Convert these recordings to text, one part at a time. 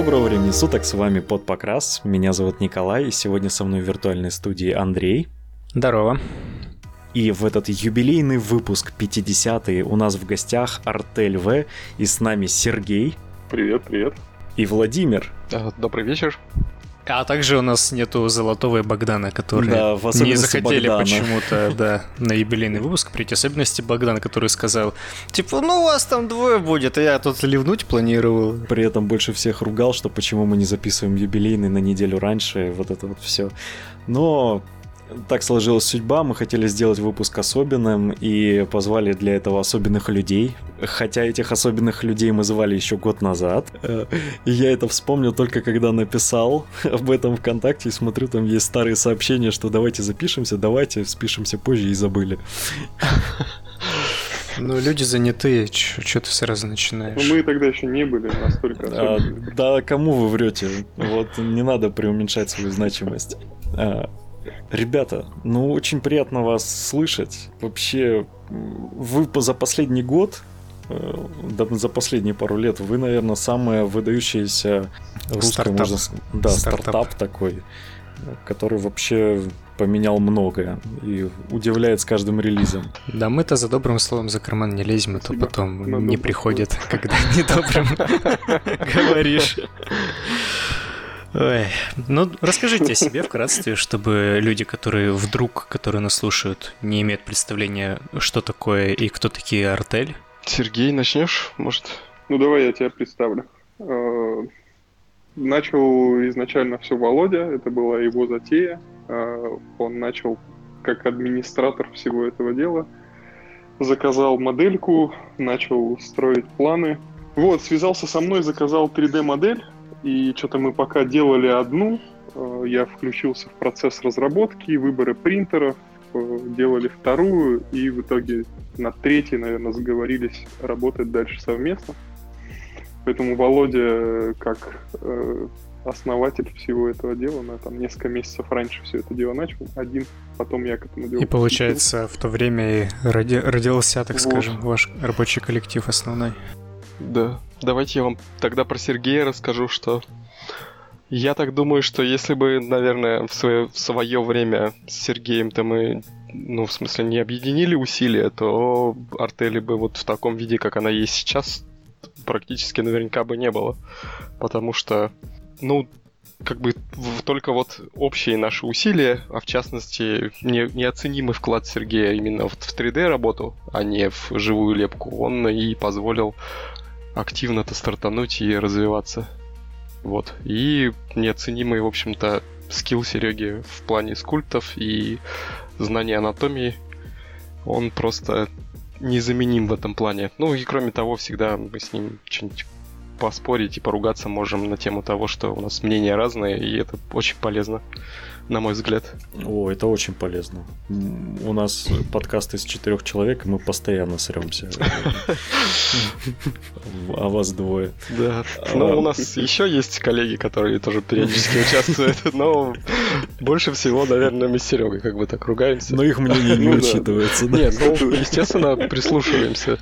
Доброго времени суток, с вами Под Покрас, меня зовут Николай, и сегодня со мной в виртуальной студии Андрей. Здорово. И в этот юбилейный выпуск 50-й у нас в гостях Артель В, и с нами Сергей. Привет, привет. И Владимир. Добрый вечер. А также у нас нету золотого Богдана, который да, не захотели почему-то да, на юбилейный выпуск прийти. Особенности Богдана, который сказал, типа, ну у вас там двое будет, а я тут ливнуть планировал. При этом больше всех ругал, что почему мы не записываем юбилейный на неделю раньше, вот это вот все. Но так сложилась судьба, мы хотели сделать выпуск особенным и позвали для этого особенных людей. Хотя этих особенных людей мы звали еще год назад. И я это вспомнил только когда написал об этом ВКонтакте и смотрю, там есть старые сообщения, что давайте запишемся, давайте спишемся позже и забыли. Ну, люди занятые, что ты сразу начинаешь? Ну, мы тогда еще не были настолько а, Да, кому вы врете? Вот не надо преуменьшать свою значимость. А, Ребята, ну очень приятно вас слышать. Вообще, вы за последний год, э, за последние пару лет, вы, наверное, самая выдающаяся русская, стартап. можно да, стартап. стартап такой, который вообще поменял многое и удивляет с каждым релизом. Да мы-то за добрым словом за карман не лезем, а то потом не приходит, когда недобрым говоришь. Ой, ну расскажите о себе вкратце, чтобы люди, которые вдруг, которые нас слушают, не имеют представления, что такое и кто такие артель. Сергей, начнешь, может? Ну давай я тебя представлю. Э, начал изначально все Володя, это была его затея. Э, он начал как администратор всего этого дела. Заказал модельку, начал строить планы. Вот, связался со мной, заказал 3D-модель и что-то мы пока делали одну, э, я включился в процесс разработки, выбора принтеров, э, делали вторую, и в итоге на третьей, наверное, сговорились работать дальше совместно. Поэтому Володя, э, как основатель всего этого дела, на там несколько месяцев раньше все это дело начал, один, потом я к этому делу. И получается, в то время и роди- родился, так вот. скажем, ваш рабочий коллектив основной. Да. Давайте я вам тогда про Сергея расскажу, что я так думаю, что если бы, наверное, в свое, в свое время с Сергеем-то мы, ну, в смысле, не объединили усилия, то артели бы вот в таком виде, как она есть сейчас, практически наверняка бы не было. Потому что, ну, как бы только вот общие наши усилия, а в частности не, неоценимый вклад Сергея именно в 3D работу, а не в живую лепку, он и позволил активно-то стартануть и развиваться. Вот. И неоценимый, в общем-то, скилл Сереги в плане скульптов и знания анатомии. Он просто незаменим в этом плане. Ну и кроме того, всегда мы с ним что-нибудь поспорить и поругаться можем на тему того, что у нас мнения разные, и это очень полезно на мой взгляд. О, это очень полезно. У нас подкаст из четырех человек, и мы постоянно сремся. А вас двое. Да. Ну, у нас еще есть коллеги, которые тоже периодически участвуют, но больше всего, наверное, мы с Серегой как бы так ругаемся. Но их мнение не ну учитывается, да? Нет, ну, естественно, прислушиваемся.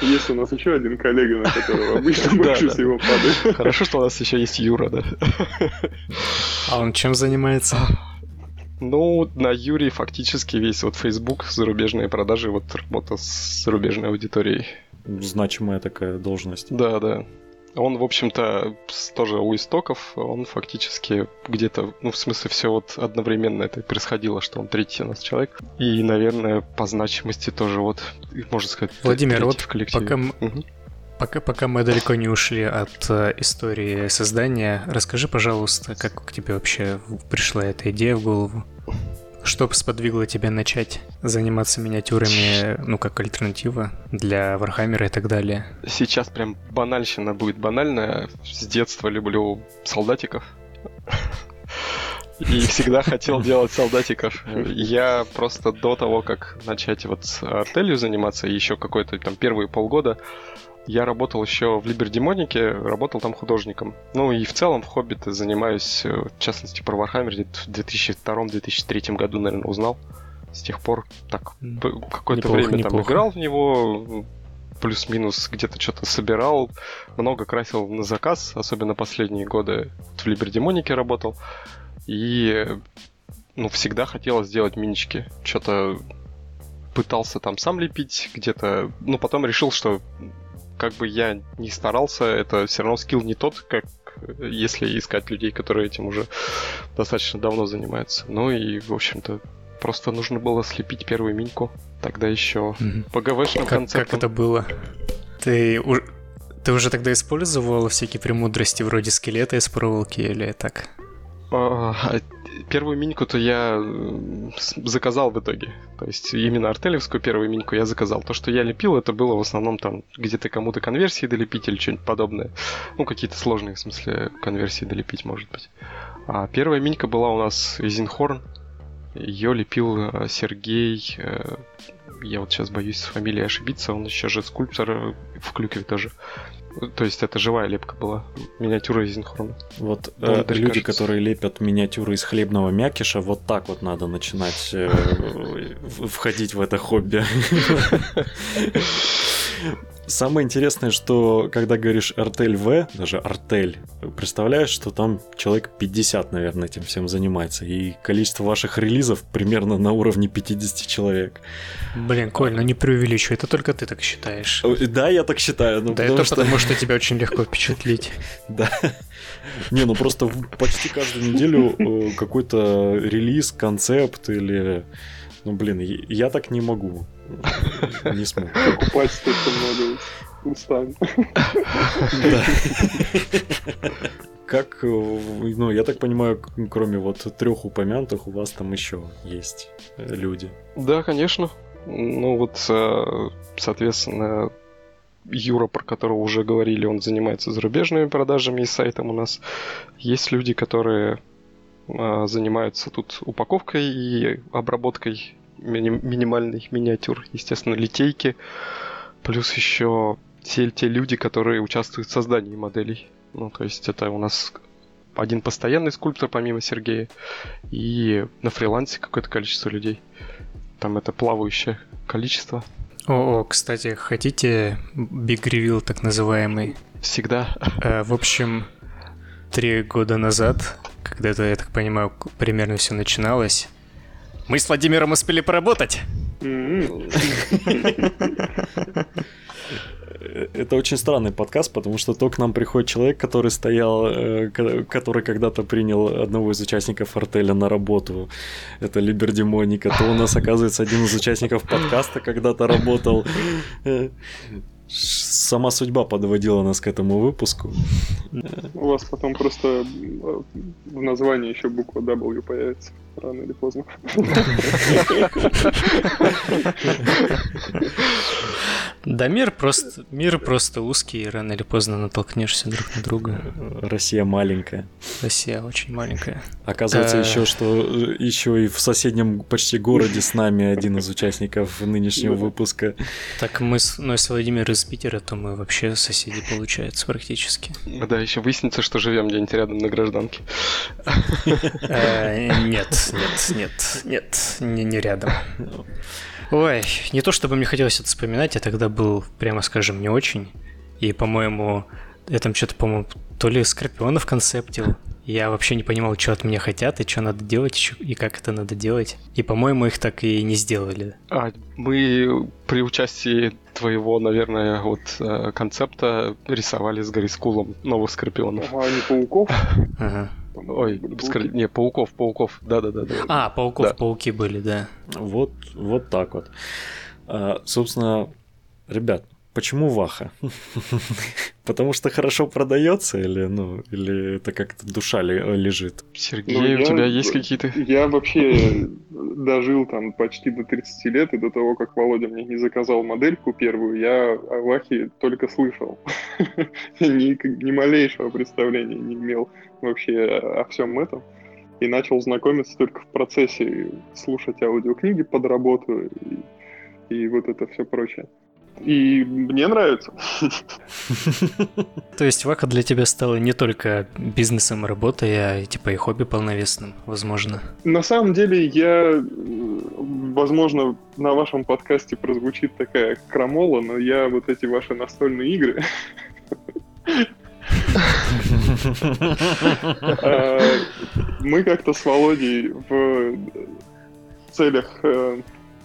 Есть у нас еще один коллега, на которого обычно больше всего падает. Хорошо, что у нас еще есть Юра, да. А он чем занимается? Занимается? Ну, на Юрий фактически весь вот Facebook, зарубежные продажи, вот работа с зарубежной аудиторией. Значимая такая должность. Да, да. Он, в общем-то, тоже у истоков, он фактически где-то, ну, в смысле, все вот одновременно это происходило, что он третий у нас человек. И, наверное, по значимости тоже вот, можно сказать, Владимир, вот в коллективе. пока, угу. Пока, пока мы далеко не ушли от э, истории создания, расскажи, пожалуйста, как к тебе вообще пришла эта идея в голову? Что сподвигло тебя начать заниматься миниатюрами, ну, как альтернатива для Warhammer а и так далее? Сейчас прям банальщина будет банальная. С детства люблю солдатиков. И всегда хотел делать солдатиков. Я просто до того, как начать вот с артелью заниматься, еще какой-то там первые полгода, я работал еще в Liber Daemonica, работал там художником. Ну и в целом в хобби занимаюсь, э, в частности, про Warhammer в 2002-2003 году, наверное, узнал. С тех пор так какое-то время неплохо. там играл в него, плюс-минус где-то что-то собирал, много красил на заказ, особенно последние годы в Либердемонике работал. И ну, всегда хотелось сделать минички. Что-то пытался там сам лепить где-то, но потом решил, что как бы я не старался, это все равно скилл не тот, как если искать людей, которые этим уже достаточно давно занимаются. Ну и, в общем-то, просто нужно было слепить первую миньку. Тогда еще mm-hmm. по ГВшным как, концептам. Как это было? Ты, ты уже тогда использовал всякие премудрости вроде скелета из проволоки или так? Первую миньку-то я заказал в итоге. То есть именно артелевскую первую миньку я заказал. То, что я лепил, это было в основном там где-то кому-то конверсии долепить или что-нибудь подобное. Ну, какие-то сложные, в смысле, конверсии долепить, может быть. А первая минька была у нас Изенхорн. Ее лепил э, Сергей. Э, я вот сейчас боюсь с фамилией ошибиться. Он еще же скульптор э, в Клюкве тоже. То есть это живая лепка была, миниатюра из Инхрона. Вот э, люди, кажется. которые лепят миниатюры из хлебного мякиша, вот так вот надо начинать э, входить в это хобби. Самое интересное, что когда говоришь артель В, даже артель, представляешь, что там человек 50, наверное, этим всем занимается. И количество ваших релизов примерно на уровне 50 человек. Блин, Коль, ну не преувеличивай, это только ты так считаешь. Да, я так считаю. Ну, да это что... потому, что тебя очень легко впечатлить. Да. Не, ну просто почти каждую неделю э, какой-то релиз, концепт или... Ну, блин, я так не могу. Не смогу. Покупать столько много устами. Как, ну, я так понимаю, кроме вот трех упомянутых, у вас там еще есть люди. Да, конечно. Ну вот, э, соответственно, Юра, про которого уже говорили, он занимается зарубежными продажами и сайтом у нас. Есть люди, которые э, занимаются тут упаковкой и обработкой мини- минимальных миниатюр, естественно, литейки, плюс еще те, те люди, которые участвуют в создании моделей. Ну, то есть это у нас один постоянный скульптор помимо Сергея и на фрилансе какое-то количество людей. Там это плавающее количество. О, о кстати, хотите Big Reveal так называемый? Всегда. Э, в общем, три года назад, когда это, я так понимаю, примерно все начиналось, мы с Владимиром успели поработать. Это очень странный подкаст, потому что то к нам приходит человек, который стоял, э, который когда-то принял одного из участников артеля на работу. Это Либердемоника. То у нас, оказывается, один из участников подкаста когда-то работал. Сама судьба подводила нас к этому выпуску. У вас потом просто в названии еще буква W появится рано или поздно. Да, мир просто, мир просто узкий, и рано или поздно натолкнешься друг на друга. Россия маленькая. Россия очень маленькая. Оказывается, еще что еще и в соседнем почти городе с нами один из участников нынешнего выпуска. Так мы с, ну, если Владимир из Питера, то мы вообще соседи, получается, практически. Да, еще выяснится, что живем где-нибудь рядом на гражданке. Э, нет, нет, нет, нет, не, рядом. Ой, не то чтобы мне хотелось это вспоминать, я тогда был, прямо скажем, не очень. И, по-моему, я там что-то, по-моему, то ли Скорпионов концептил. Я вообще не понимал, что от меня хотят, и что надо делать, и как это надо делать. И, по-моему, их так и не сделали. А, мы при участии твоего, наверное, вот э, концепта рисовали с Гарискулом новых Скорпионов. Ага, не пауков? Ага. Ой, скор... не, пауков, пауков, да-да-да. А, пауков, да. пауки были, да. Вот, вот так вот. А, собственно, ребят, Почему Ваха? Потому что хорошо продается или, ну, или это как-то душа лежит? Сергей, ну, у я, тебя есть какие-то... Я вообще дожил там почти до 30 лет, и до того, как Володя мне не заказал модельку первую, я о Вахе только слышал. ни, ни малейшего представления не имел вообще о всем этом. И начал знакомиться только в процессе слушать аудиокниги под работу и, и вот это все прочее. И мне нравится. То есть Вака для тебя стала не только бизнесом и работой, а типа и хобби полновесным, возможно? На самом деле я, возможно, на вашем подкасте прозвучит такая крамола, но я вот эти ваши настольные игры а, мы как-то с Володей в целях э,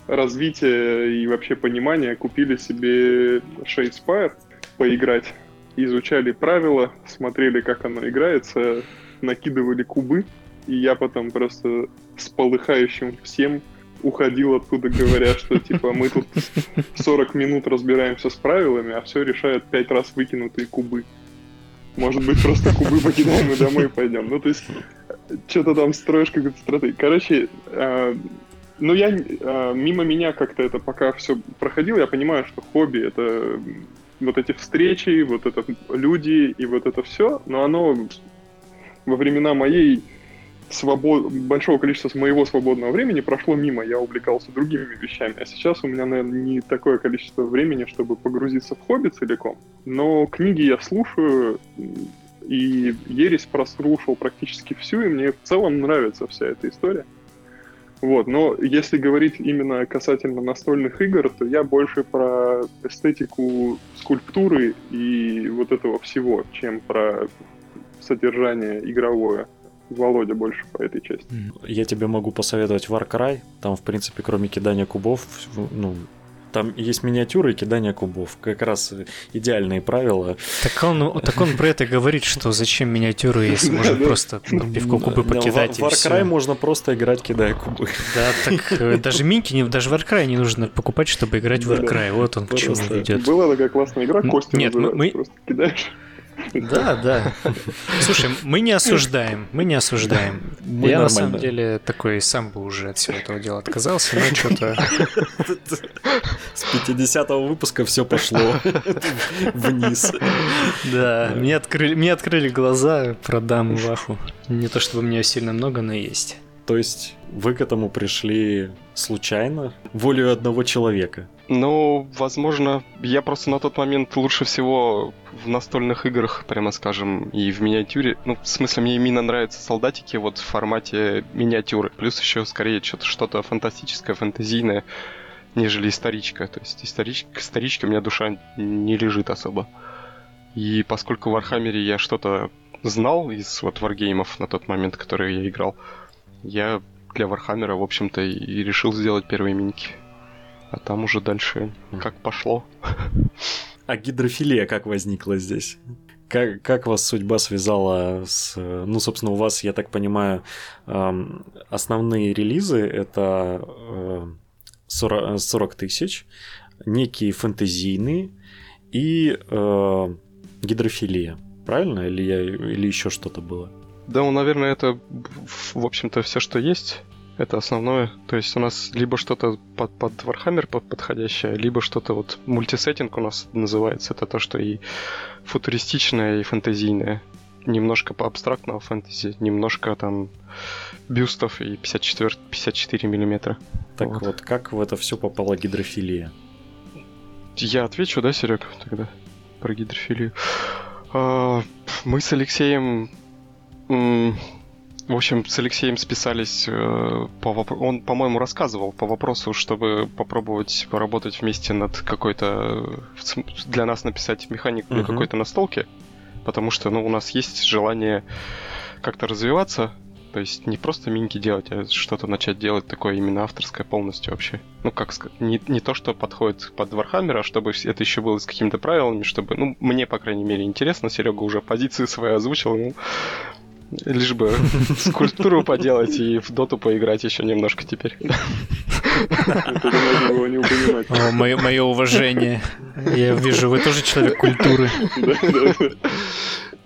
развития и вообще понимания купили себе Shadespire поиграть. Изучали правила, смотрели, как оно играется, накидывали кубы, и я потом просто с полыхающим всем уходил оттуда, говоря, что типа мы тут 40 минут разбираемся с правилами, а все решают 5 раз выкинутые кубы. Может быть, просто кубы покидаем и домой пойдем. Ну, то есть, что-то там строишь какую-то стратегию. Короче, э, ну, я э, мимо меня как-то это пока все проходило, я понимаю, что хобби это вот эти встречи, вот это люди и вот это все, но оно во времена моей свобод... большого количества моего свободного времени прошло мимо, я увлекался другими вещами. А сейчас у меня, наверное, не такое количество времени, чтобы погрузиться в хобби целиком. Но книги я слушаю, и Ересь прослушал практически всю, и мне в целом нравится вся эта история. Вот, но если говорить именно касательно настольных игр, то я больше про эстетику скульптуры и вот этого всего, чем про содержание игровое. Володя больше по этой части. Я тебе могу посоветовать Warcry. Там, в принципе, кроме кидания кубов, ну, там есть миниатюры и кидание кубов. Как раз идеальные правила. Так он, так он про это говорит, что зачем миниатюры, если можно просто пивко кубы покидать В Warcry можно просто играть, кидая кубы. Да, так э, даже Минки, даже Warcry не нужно покупать, чтобы играть в Warcry. Вот он к чему ведет. Была такая классная игра, Кости Нет, мы... просто кидаешь. Да, да. Слушай, мы не осуждаем, мы не осуждаем. Мы Я на самом деле такой сам бы уже от всего этого дела отказался, но что-то... С 50-го выпуска все пошло вниз. Да, мне открыли, мне открыли глаза про даму Ваху. Не то чтобы у меня сильно много, но есть. То есть вы к этому пришли случайно, волею одного человека? Ну, возможно, я просто на тот момент лучше всего в настольных играх, прямо скажем, и в миниатюре. Ну, в смысле, мне именно нравятся солдатики вот в формате миниатюры. Плюс еще скорее что-то что фантастическое, фэнтезийное, нежели историчка. То есть историч... к историчке у меня душа не лежит особо. И поскольку в Warhammer е я что-то знал из вот варгеймов на тот момент, которые я играл, я для Warhammer а, в общем-то, и решил сделать первые миники. А там уже дальше как пошло. А гидрофилия как возникла здесь? Как, как вас судьба связала с... Ну, собственно, у вас, я так понимаю, эм, основные релизы — это 40, 40 тысяч, некие фэнтезийные и э, гидрофилия. Правильно? Или, я, или еще что-то было? Да, ну, наверное, это, в общем-то, все, что есть. Это основное. То есть у нас либо что-то под, под Warhammer под подходящее, либо что-то вот мультисеттинг у нас называется. Это то, что и футуристичное, и фэнтезийное. Немножко по абстрактного фэнтези, немножко там бюстов и 54, 54 миллиметра. Так вот. вот, как в это все попала гидрофилия? Я отвечу, да, Серег, тогда про гидрофилию. А, мы с Алексеем в общем, с Алексеем списались э, по вопросу. Он, по-моему, рассказывал по вопросу, чтобы попробовать поработать вместе над какой-то... Для нас написать механику для какой-то настолки. Потому что, ну, у нас есть желание как-то развиваться. То есть не просто миники делать, а что-то начать делать такое именно авторское полностью вообще. Ну, как сказать, не, не то, что подходит под Warhammer а, а чтобы это еще было с какими-то правилами, чтобы, ну, мне, по крайней мере, интересно. Серега уже позиции свои озвучил, ну, Лишь бы скульптуру поделать и в доту поиграть еще немножко теперь. Мое уважение. Я вижу, вы тоже человек культуры.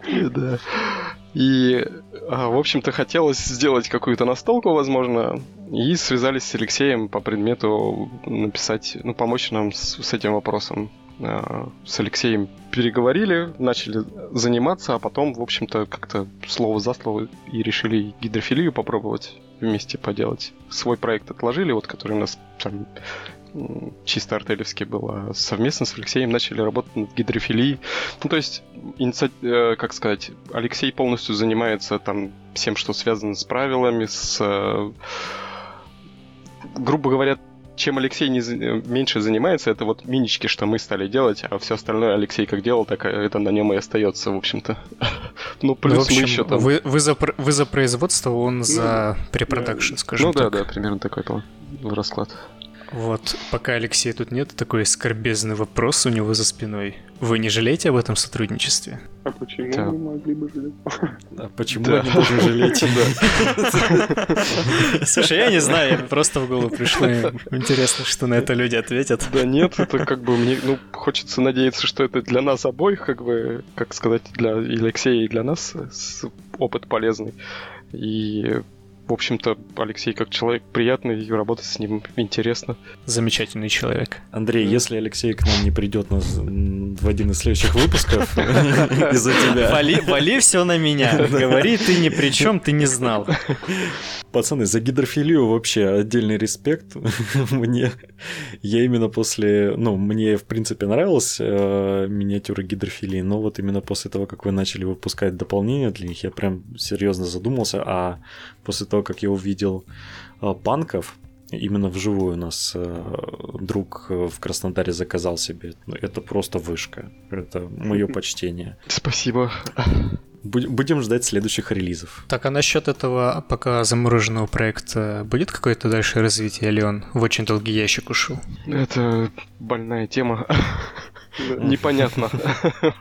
Да. И, а, в общем-то, хотелось сделать какую-то настолку, возможно, и связались с Алексеем по предмету написать, ну, помочь нам с, с этим вопросом. Э, с Алексеем переговорили, начали заниматься, а потом, в общем-то, как-то слово за слово и решили гидрофилию попробовать. вместе поделать. Свой проект отложили, вот который у нас там чисто артелевский был, а совместно с Алексеем начали работать над гидрофилией. Ну, то есть, иници... Э, как сказать, Алексей полностью занимается там всем, что связано с правилами, с... Э, грубо говоря, чем Алексей не, меньше занимается, это вот минички, что мы стали делать, а все остальное Алексей как делал, так это на нем и остается, в общем-то. ну, плюс ну, общем, мы еще там... Вы, вы, за, вы за производство, он ну, за препродакшн, скажем Ну так. да, да, примерно такой был расклад. Вот, пока Алексея тут нет, такой скорбезный вопрос у него за спиной. Вы не жалеете об этом сотрудничестве? А почему да. мы могли бы жалеть? А почему да. они должны жалеть? Слушай, я не знаю, просто в голову пришло. Интересно, что на это люди ответят. Да нет, это как бы мне, ну, хочется надеяться, что это для нас обоих, как бы, как сказать, для Алексея и для нас опыт полезный. И в общем-то, Алексей как человек приятный, и работать с ним интересно. Замечательный человек. Андрей, если Алексей к нам не придет на, в один из следующих выпусков из-за тебя... Вали, вали все на меня. Говори, ты ни при чем, ты не знал. Пацаны, за гидрофилию вообще отдельный респект. мне я именно после, ну, мне в принципе нравилась э, миниатюра гидрофилии, но вот именно после того, как вы начали выпускать дополнения для них, я прям серьезно задумался, а после того, как я увидел э, панков, именно вживую у нас э, друг в Краснодаре заказал себе. Ну, это просто вышка. Это мое почтение. Спасибо. Будем ждать следующих релизов. Так, а насчет этого пока замороженного проекта будет какое-то дальше развитие, или он в очень долгий ящик ушел? Это больная тема. Непонятно.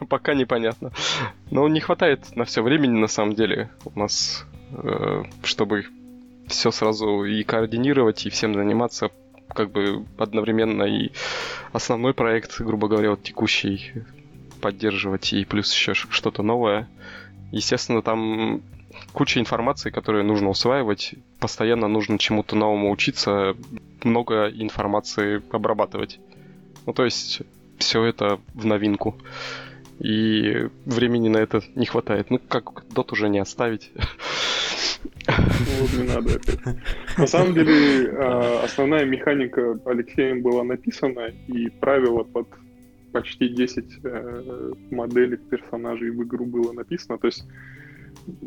Пока непонятно. Но не хватает на все времени, на самом деле, у нас, э, чтобы все сразу и координировать, и всем заниматься как бы одновременно и основной проект, грубо говоря, вот текущий поддерживать, и плюс еще что-то новое. Естественно, там куча информации, которую нужно усваивать, постоянно нужно чему-то новому учиться, много информации обрабатывать. Ну, то есть, все это в новинку. И времени на это не хватает. Ну, как дот уже не оставить. Вот не надо опять. На самом деле, а, основная механика Алексеем была написана, и правила под почти 10 э, моделей персонажей в игру было написано. То есть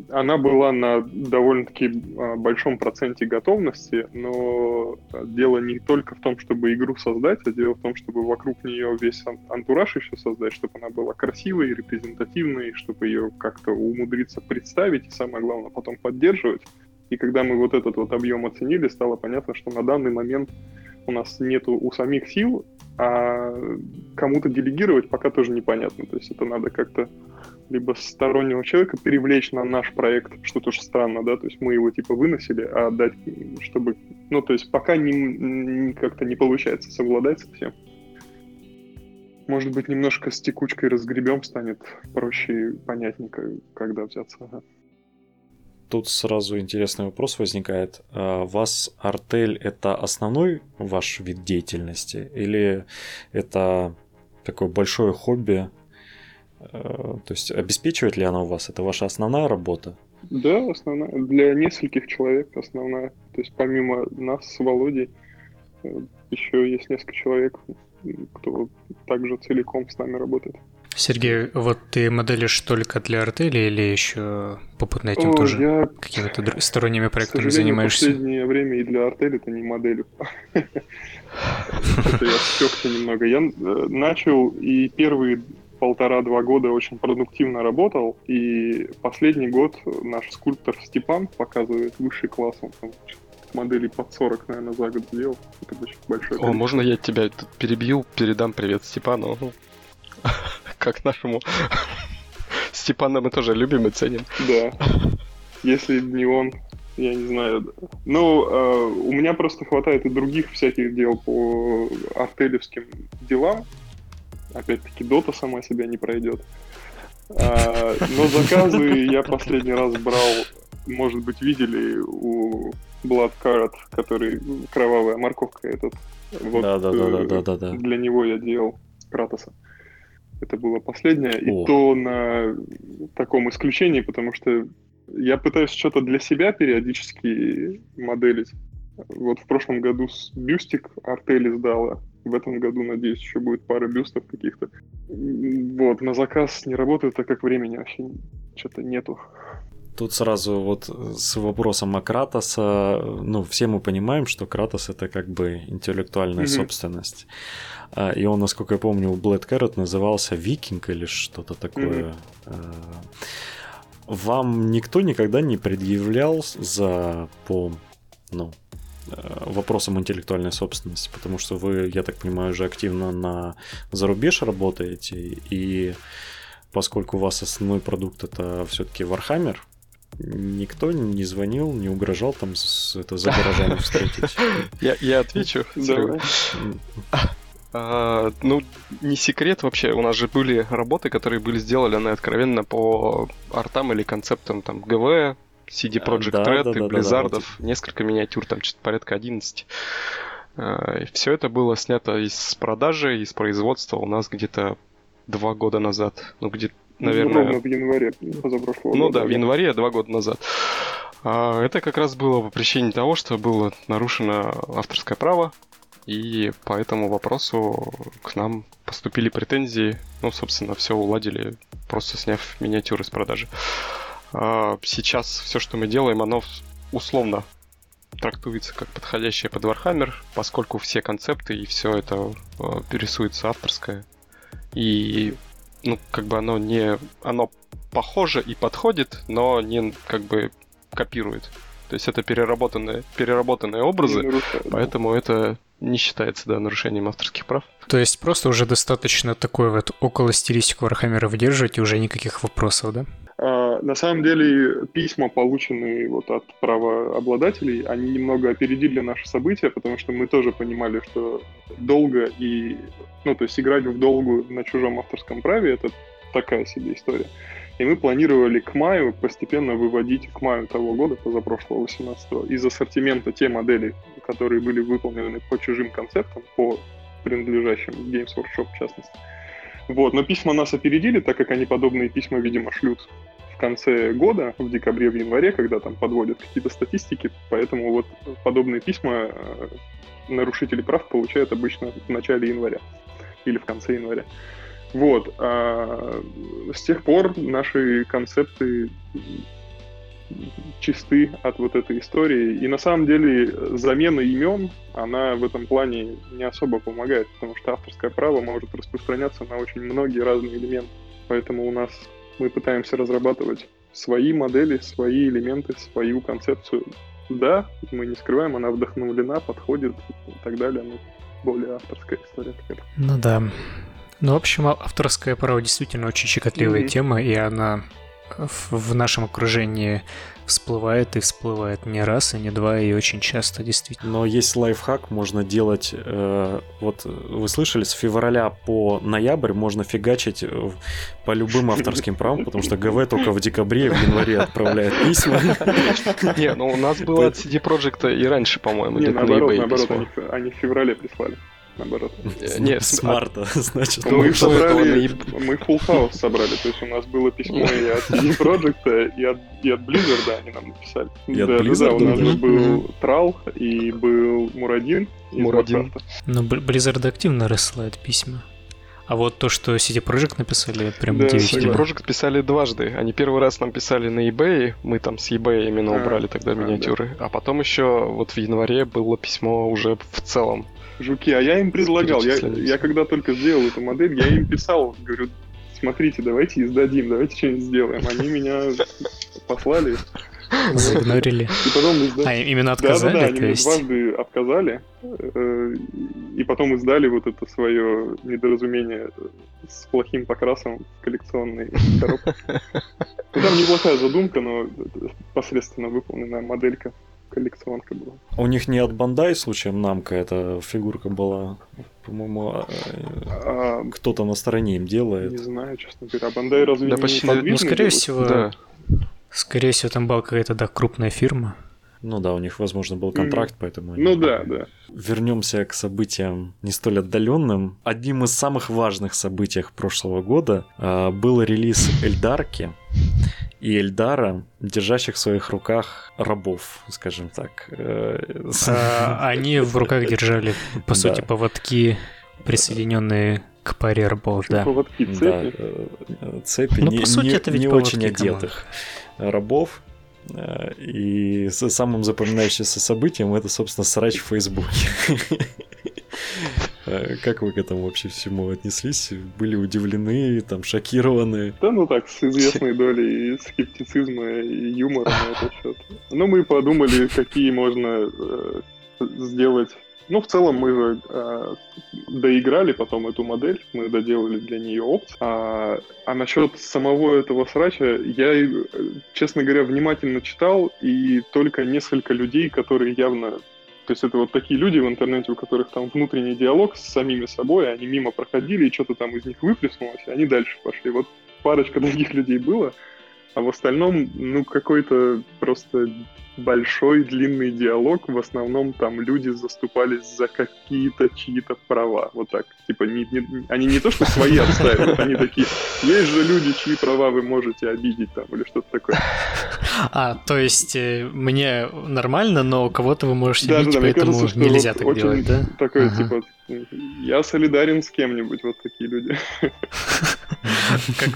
она была на довольно-таки э, большом проценте готовности, но дело не только в том, чтобы игру создать, а дело в том, чтобы вокруг нее весь антураж еще создать, чтобы она была красивой, репрезентативной, чтобы ее как-то умудриться представить и, самое главное, потом поддерживать. И когда мы вот этот вот объем оценили, стало понятно, что на данный момент у нас нету у самих сил, а кому-то делегировать пока тоже непонятно. То есть это надо как-то либо стороннего человека привлечь на наш проект, что тоже странно, да, то есть мы его типа выносили, а дать, чтобы, ну, то есть пока не, не как-то не получается совладать со всем. Может быть, немножко с текучкой разгребем, станет проще и понятнее, когда взяться. Ага тут сразу интересный вопрос возникает. А, вас артель это основной ваш вид деятельности или это такое большое хобби? А, то есть обеспечивает ли она у вас? Это ваша основная работа? Да, основная. Для нескольких человек основная. То есть помимо нас с Володей э, еще есть несколько человек, кто также целиком с нами работает. Сергей, вот ты моделишь только для артели или еще попутно этим О, тоже я... какими-то сторонними проектами занимаешься? в последнее время и для артели это не моделю. Это я спекся немного. Я э, начал и первые полтора-два года очень продуктивно работал, и последний год наш скульптор Степан показывает высший класс, он там моделей под 40, наверное, за год сделал. Это очень большой. О, можно я тебя перебью, передам привет Степану? как нашему Степана мы тоже любим и ценим. Да. Если не он, я не знаю. Ну, э, у меня просто хватает и других всяких дел по артелевским делам. Опять-таки, Дота сама себя не пройдет. А, но заказы я последний раз брал, может быть, видели у Blood Card, который кровавая морковка этот. Вот, да, да, да, да, да, да. Для него я делал Кратоса. Это было последнее. О. И то на таком исключении, потому что я пытаюсь что-то для себя периодически моделить. Вот в прошлом году с бюстик Артели сдала. В этом году, надеюсь, еще будет пара бюстов каких-то. Вот, на заказ не работает, так как времени вообще что-то нету. Тут сразу вот с вопросом о Кратоса, ну, все мы понимаем, что Кратос это как бы интеллектуальная mm-hmm. собственность. А, и он, насколько я помню, у Black Carrot назывался Викинг или что-то такое. Mm-hmm. Вам никто никогда не предъявлял за по ну, э, вопросам интеллектуальной собственности, потому что вы, я так понимаю, уже активно на зарубеж работаете, и поскольку у вас основной продукт это все-таки Warhammer, никто не звонил, не угрожал там с, это за гаражами встретить. Я, я отвечу. А, ну, не секрет вообще, у нас же были работы, которые были сделаны откровенно по артам или концептам там ГВ, CD Projekt да, Red да, и да, Blizzard, да, да, несколько миниатюр, там что-то порядка 11. А, все это было снято из продажи, из производства у нас где-то два года назад. Ну, где наверное... Ну, в январе позапрошлого Ну да, в январе, два года назад. А, это как раз было по причине того, что было нарушено авторское право, и по этому вопросу к нам поступили претензии. Ну, собственно, все уладили, просто сняв миниатюры с продажи. А сейчас все, что мы делаем, оно условно трактуется как подходящее под Warhammer, поскольку все концепты и все это э, перерисуется авторское. И ну, как бы оно не... Оно похоже и подходит, но не как бы копирует. То есть это переработанные, переработанные образы, поэтому это не считается, да, нарушением авторских прав. То есть просто уже достаточно такой вот около стилистику Warhammer а выдерживать, и уже никаких вопросов, да? А, на самом деле письма, полученные вот от правообладателей, они немного опередили наши события, потому что мы тоже понимали, что долго и... Ну, то есть играть в долгую на чужом авторском праве — это такая себе история. И мы планировали к маю постепенно выводить к маю того года, позапрошлого 18 из ассортимента те модели, которые были выполнены по чужим концептам, по принадлежащим Games Workshop в частности. Вот, но письма нас опередили, так как они подобные письма, видимо, шлют в конце года, в декабре, в январе, когда там подводят какие-то статистики, поэтому вот подобные письма э, нарушители прав получают обычно в начале января или в конце января. Вот. А с тех пор наши концепты чисты от вот этой истории. И на самом деле замена имен, она в этом плане не особо помогает, потому что авторское право может распространяться на очень многие разные элементы. Поэтому у нас мы пытаемся разрабатывать свои модели, свои элементы, свою концепцию. Да, мы не скрываем, она вдохновлена, подходит и так далее, но более авторская история. Ну да. Ну, в общем, авторское право действительно очень щекотливая mm-hmm. тема, и она в нашем окружении всплывает и всплывает не раз, и не два, и очень часто, действительно. Но есть лайфхак, можно делать, э, вот вы слышали, с февраля по ноябрь можно фигачить э, по любым авторским правам, потому что ГВ только в декабре и в январе отправляет письма. Не, ну у нас было от CD Projekt и раньше, по-моему, где-то наоборот, наоборот, они в феврале прислали наоборот. Э, нет, с марта, значит. Мы собрали, мы full house собрали, то есть у нас было письмо и от CD Projekt, и от, и от Blizzard они нам написали. Blizzard? Да, у нас же был Трал, и был Мурадин Мурадин. Но Blizzard активно рассылает письма. А вот то, что CD Projekt написали, прям да, CD Projekt писали дважды. Они первый раз нам писали на eBay, мы там с eBay именно а, убрали тогда а, миниатюры. Да. А потом еще вот в январе было письмо уже в целом жуки. А я им предлагал, я, я когда только сделал эту модель, я им писал, говорю, смотрите, давайте издадим, давайте что-нибудь сделаем. Они меня послали. Заигнорили. И потом издали. А именно отказали? Да, да, да, они меня дважды отказали, э, и потом издали вот это свое недоразумение с плохим покрасом в коллекционной коробке. Ну, там неплохая задумка, но посредственно выполненная моделька коллекционка была. У них не от Бандай случаем намка эта фигурка была, по-моему, а, а, кто-то на стороне им делает. Не знаю, честно говоря. А Бандай разве да, не почти, Ну, скорее делают? всего, да. скорее всего, там была какая-то, да, крупная фирма. Ну да, у них, возможно, был контракт, поэтому... Ну да, да. Вернемся к событиям не столь отдаленным. Одним из самых важных событий прошлого года э, был релиз Эльдарки и Эльдара, держащих в своих руках рабов, скажем так. Э, а, они в руках держали, по сути, поводки, присоединенные к паре рабов, да. Поводки, цепи. Да, э, цепи ну, не, по сути, не, это ведь не очень одетых рабов. Э, и самым запоминающимся событием это, собственно, срач в Фейсбуке. Э, как вы к этому вообще всему отнеслись? Были удивлены, там, шокированы? Да, ну так, с известной долей скептицизма и юмора на этот счет. Но мы подумали, какие можно э, сделать ну, в целом мы же э, доиграли потом эту модель, мы доделали для нее опцию. А, а насчет самого этого срача, я, честно говоря, внимательно читал, и только несколько людей, которые явно... То есть это вот такие люди в интернете, у которых там внутренний диалог с самими собой, они мимо проходили, и что-то там из них выплеснулось, и они дальше пошли. Вот парочка таких людей было, а в остальном, ну, какой-то просто большой длинный диалог. В основном там люди заступались за какие-то чьи-то права. Вот так. Типа, не, не, они не то, что свои отстаивают, они такие, есть же люди, чьи права вы можете обидеть там, или что-то такое. А, то есть э, мне нормально, но кого-то вы можете да, обидеть, да, поэтому кажется, нельзя так делать, да? Такое, ага. типа, я солидарен с кем-нибудь, вот такие люди.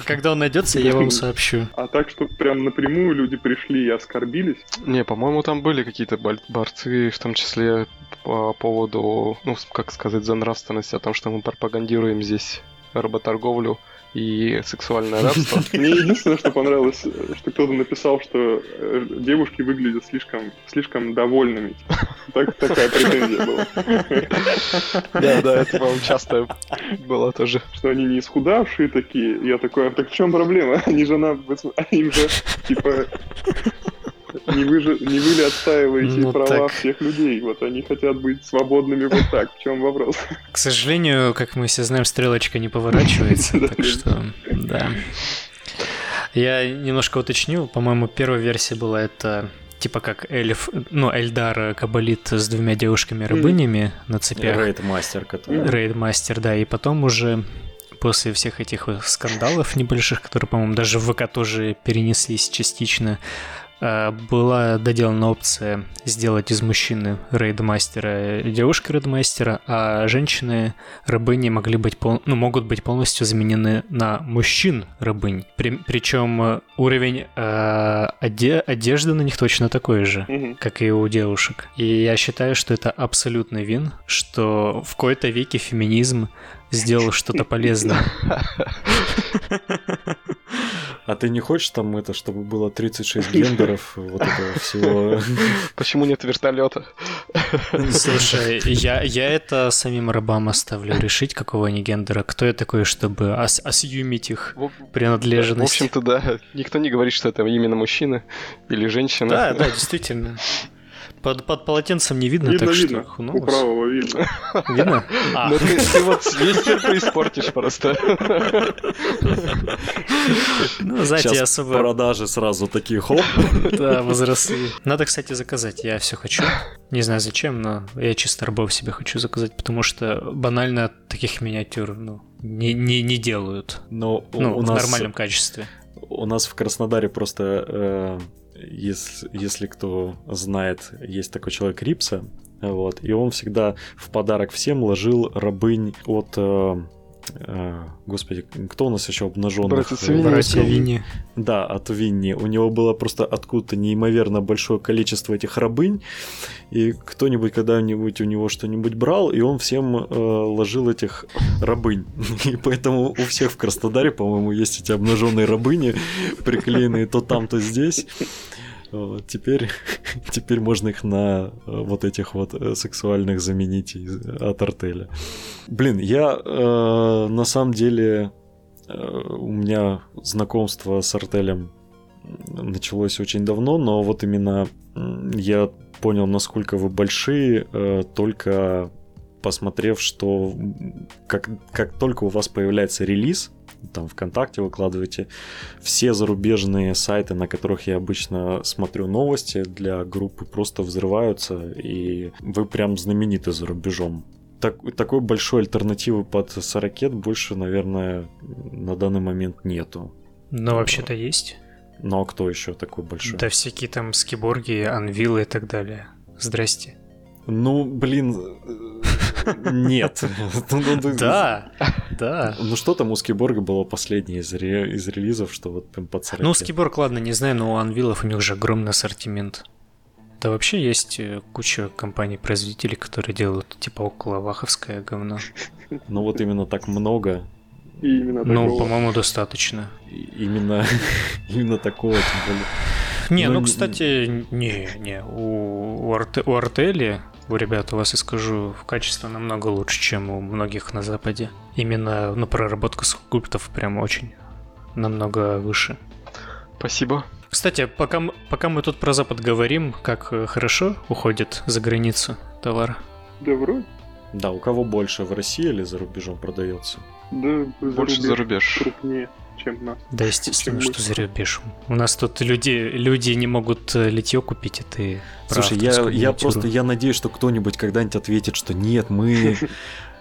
Когда он найдется, я вам сообщу. А так, что прям напрямую люди пришли и оскорбились? Не, по-моему, там были какие-то борцы, в том числе по поводу, ну, как сказать, за нравственность, о том, что мы пропагандируем здесь работорговлю и сексуальное рабство. Мне единственное, что понравилось, что кто-то написал, что э, девушки выглядят слишком, слишком довольными. Так, такая претензия была. Да, да, это, по-моему, часто было тоже. Что они не исхудавшие такие. Я такой, а так в чем проблема? Они же, на, им же, типа, не вы, же, не вы ли отстаиваете ну, права так... всех людей? Вот они хотят быть свободными вот так. В чем вопрос? К сожалению, как мы все знаем, стрелочка не поворачивается, так что да. Я немножко уточню. По-моему, первая версия была это типа как Эльф, ну, Эльдар Кабалит с двумя девушками-рабынями mm. на цепях. Рейд-мастер, который. Рейд-мастер, да, и потом уже после всех этих скандалов небольших, которые, по-моему, даже в ВК тоже перенеслись частично, была доделана опция сделать из мужчины рейдмастера девушки рейдмастера, а женщины рабыни могли быть пол... ну, могут быть полностью заменены на мужчин рабынь. При... Причем уровень э, оде... одежды на них точно такой же, угу. как и у девушек. И я считаю, что это абсолютный вин, что в кои-то веке феминизм сделал что-то полезное. А ты не хочешь там это, чтобы было 36 гендеров вот этого всего? Почему нет вертолета? Слушай, я, я это самим рабам оставлю решить, какого они гендера. Кто я такой, чтобы ос осъюмить их принадлежность? В общем-то, да. Никто не говорит, что это именно мужчина или женщина. Да, да, действительно. Под, под полотенцем не видно, видно так видно. что хуну. У правого видно. Видно? А. Ну, ты, ты вот весь испортишь просто. Ну, знаете, я особо... продажи сразу такие хоп. Да, возросли. Надо, кстати, заказать. Я все хочу. Не знаю зачем, но я чисто рабов себе хочу заказать, потому что банально таких миниатюр, ну, не, не, не делают. Но ну, у в нас... нормальном качестве. У нас в Краснодаре просто э, если, если кто знает, есть такой человек Рипса, вот, и он всегда в подарок всем ложил рабынь от э, господи, кто у нас еще обнаженных? Братья Винни. Братья Винни. Да, от Винни. У него было просто откуда-то неимоверно большое количество этих рабынь, и кто-нибудь когда-нибудь у него что-нибудь брал, и он всем э, ложил этих рабынь. И поэтому у всех в Краснодаре, по-моему, есть эти обнаженные рабыни, приклеенные то там, то здесь. Вот, теперь, теперь можно их на э, вот этих вот э, сексуальных заменить от артеля. Блин, я э, на самом деле э, у меня знакомство с артелем началось очень давно, но вот именно я понял, насколько вы большие, э, только посмотрев, что как, как только у вас появляется релиз, там ВКонтакте выкладываете, все зарубежные сайты, на которых я обычно смотрю новости для группы, просто взрываются, и вы прям знамениты за рубежом. Так, такой большой альтернативы под Сорокет больше, наверное, на данный момент нету. Но вообще-то есть. Ну а кто еще такой большой? Да всякие там скиборги, анвилы и так далее. Здрасте. Ну, блин, нет. Ну, ну, да, да. Ну что там у Скиборга было последнее из, ре... из релизов, что вот прям под 40 Ну, Скиборг, ладно, не знаю, но у Анвилов у них же огромный ассортимент. Да вообще есть э, куча компаний-производителей, которые делают типа около ваховское говно. Ну вот именно так много. И именно ну, по-моему, достаточно. Именно, именно такого, тем более. Не, ну, ну кстати, не, не, у, у, Арте, у Артели ребят, у вас и скажу, качество намного лучше, чем у многих на Западе. Именно на проработку скульптов прям очень намного выше. Спасибо. Кстати, пока, пока мы тут про Запад говорим, как э, хорошо уходит за границу товар. Да вроде. Да, у кого больше, в России или за рубежом продается? Да, за больше за рубеж. Крупнее чем нас. Да, естественно, что за рубеж. У нас тут люди, люди не могут э, литье купить, а ты Слушай, я, я просто я надеюсь, что кто-нибудь когда-нибудь ответит, что нет, мы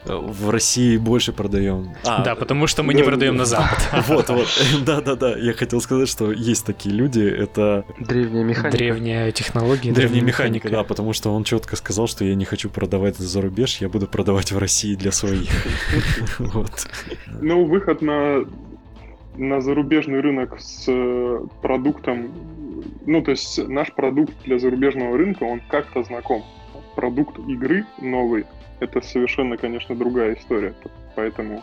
в России больше продаем. А, да, потому что мы да, не продаем да. на Запад. Вот, вот. Да, да, да. Я хотел сказать, что есть такие люди. Это древняя механика. Древняя технология. Древняя механика, да, потому что он четко сказал, что я не хочу продавать за рубеж, я буду продавать в России для своих. Вот. Ну, выход на на зарубежный рынок с э, продуктом, ну, то есть наш продукт для зарубежного рынка, он как-то знаком. Продукт игры новый, это совершенно, конечно, другая история. Поэтому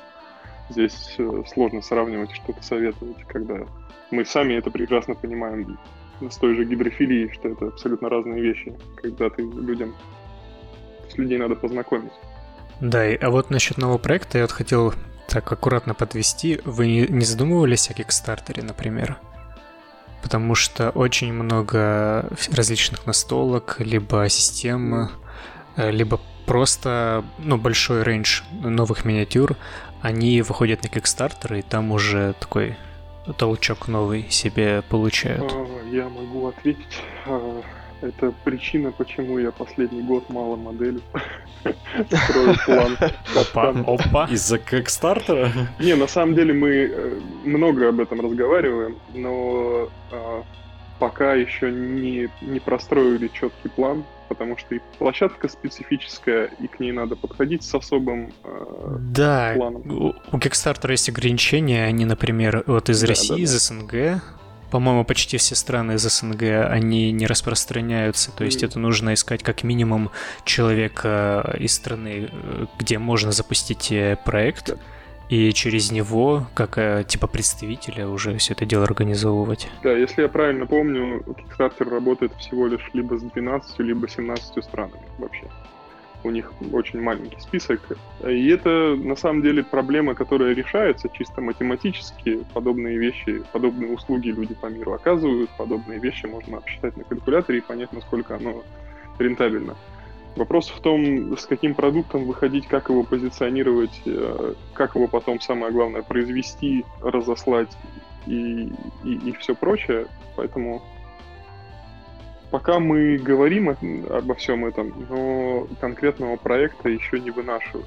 здесь э, сложно сравнивать, что-то советовать, когда мы сами это прекрасно понимаем с той же гидрофилией, что это абсолютно разные вещи, когда ты людям, с людей надо познакомить. Да, а вот насчет нового проекта я вот хотел так аккуратно подвести, вы не задумывались о Кикстартере, например? Потому что очень много различных настолок, либо систем, э, либо просто ну, большой рейндж новых миниатюр, они выходят на Kickstarter, и там уже такой толчок новый себе получают. А, я могу ответить. Это причина, почему я последний год мало моделей строю план. Опа, опа. Из-за Кикстартера? Не, на самом деле мы э, много об этом разговариваем, но а, пока еще не, не простроили четкий план, потому что и площадка специфическая, и к ней надо подходить с особым э, да, планом. У, у Kickstarter есть ограничения, они, например, вот из да, России, да, да. из СНГ по-моему, почти все страны из СНГ, они не распространяются. То есть mm. это нужно искать как минимум человека из страны, э, где можно запустить э, проект, и через него, как э, типа представителя, уже все это дело организовывать. Да, если я правильно помню, Kickstarter работает всего лишь либо с 12, либо 17 странами вообще у них очень маленький список. И это на самом деле проблема, которая решается чисто математически. Подобные вещи, подобные услуги люди по миру оказывают, подобные вещи можно обсчитать на калькуляторе и понять, насколько оно рентабельно. Вопрос в том, с каким продуктом выходить, как его позиционировать, э, как его потом, самое главное, произвести, разослать и, и, и все прочее. Поэтому пока мы говорим обо всем этом, но конкретного проекта еще не вынашивали.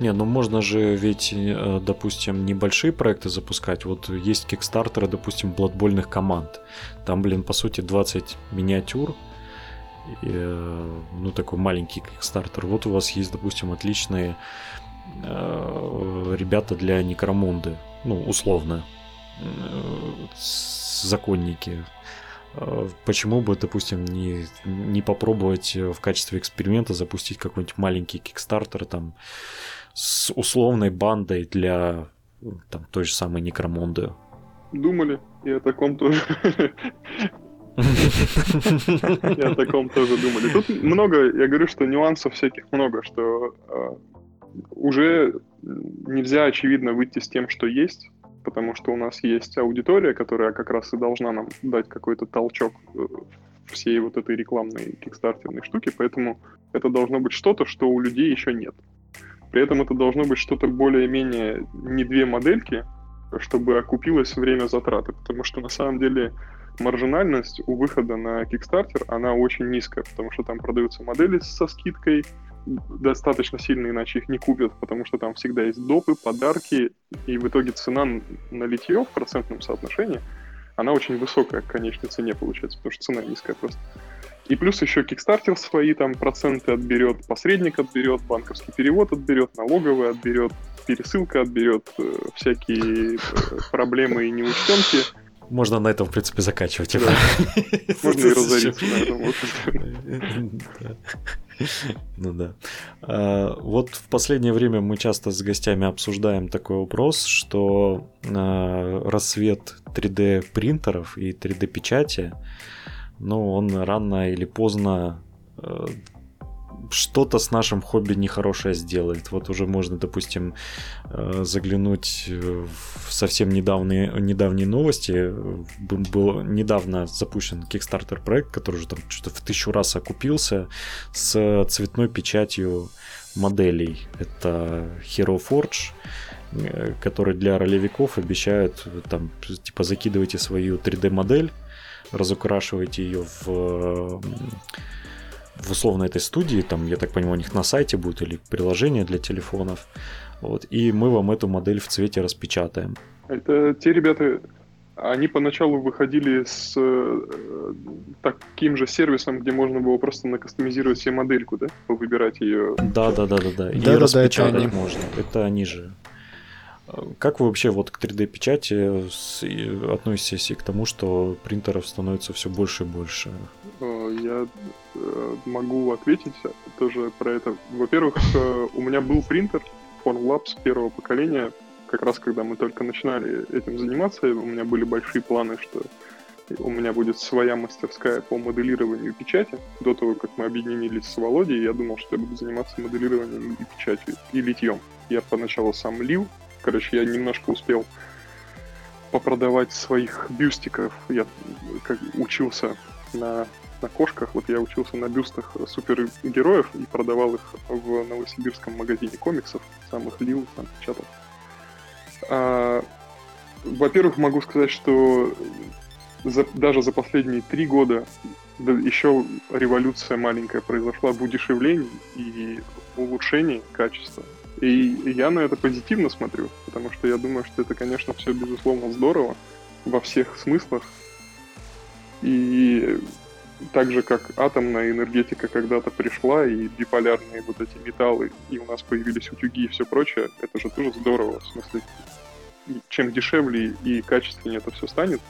Не, ну можно же ведь, э, допустим, небольшие проекты запускать. Вот есть кикстартеры, допустим, бладбольных команд. Там, блин, по сути 20 миниатюр. И, э, ну, такой маленький кикстартер. Вот у вас есть, допустим, отличные э, ребята для Некромунды. Ну, условно. Э, законники почему бы, допустим, не, не попробовать э, в качестве эксперимента запустить какой-нибудь маленький кикстартер там с условной бандой для там, той же самой Некромонды? Думали, и о таком тоже. И о таком тоже думали. Тут много, я говорю, что нюансов всяких много, что э, уже нельзя, очевидно, выйти с тем, что есть, потому что у нас есть аудитория, которая как раз и должна нам дать какой-то толчок э, всей вот этой рекламной кикстартерной штуки, поэтому это должно быть что-то, что у людей еще нет. При этом это должно быть что-то более-менее не две модельки, чтобы окупилось время затраты, потому что на самом деле маржинальность у выхода на Kickstarter, она очень низкая, потому что там продаются модели со скидкой, достаточно сильно, иначе их не купят, потому что там всегда есть допы, подарки, и в итоге цена на литье в процентном соотношении, она очень высокая к конечной цене получается, потому что цена низкая просто. И плюс еще Kickstarter свои там проценты отберет, посредник отберет, банковский перевод отберет, налоговый отберет, пересылка отберет, э, всякие э, проблемы и неучтенки. Можно на этом, в принципе, заканчивать. Да. Можно и разориться на этом. Ну да. А, вот в последнее время мы часто с гостями обсуждаем такой вопрос, что а, рассвет 3D принтеров и 3D печати ну, он рано или поздно э, что-то с нашим хобби нехорошее сделает. Вот уже можно, допустим, э, заглянуть в совсем недавние, недавние новости. Был недавно запущен Kickstarter проект, который уже там что-то в тысячу раз окупился с цветной печатью моделей. Это Hero Forge э, который для ролевиков обещают там типа закидывайте свою 3D модель разукрашиваете ее в в условно этой студии, там, я так понимаю, у них на сайте будет или приложение для телефонов, вот, и мы вам эту модель в цвете распечатаем. Это те ребята, они поначалу выходили с э, таким же сервисом, где можно было просто накастомизировать себе модельку, да? Выбирать ее. Да, да, да, да, да. И да, распечатать да, это можно. Это они же. Как вы вообще вот к 3D-печати относитесь и к тому, что принтеров становится все больше и больше? Я э, могу ответить тоже про это. Во-первых, э, у меня был принтер Formlabs первого поколения, как раз когда мы только начинали этим заниматься, у меня были большие планы, что у меня будет своя мастерская по моделированию печати. До того, как мы объединились с Володей, я думал, что я буду заниматься моделированием и печатью, и литьем. Я поначалу сам лил, Короче, я немножко успел попродавать своих бюстиков. Я как учился на, на кошках, вот я учился на бюстах супергероев и продавал их в новосибирском магазине комиксов. Сам их лил, сам печатал. А, во-первых, могу сказать, что за, даже за последние три года да, еще революция маленькая произошла в удешевлении и улучшении качества. И я на это позитивно смотрю, потому что я думаю, что это, конечно, все безусловно здорово во всех смыслах. И так же, как атомная энергетика когда-то пришла, и биполярные вот эти металлы, и у нас появились утюги и все прочее, это же тоже здорово. В смысле, чем дешевле и качественнее это все станет,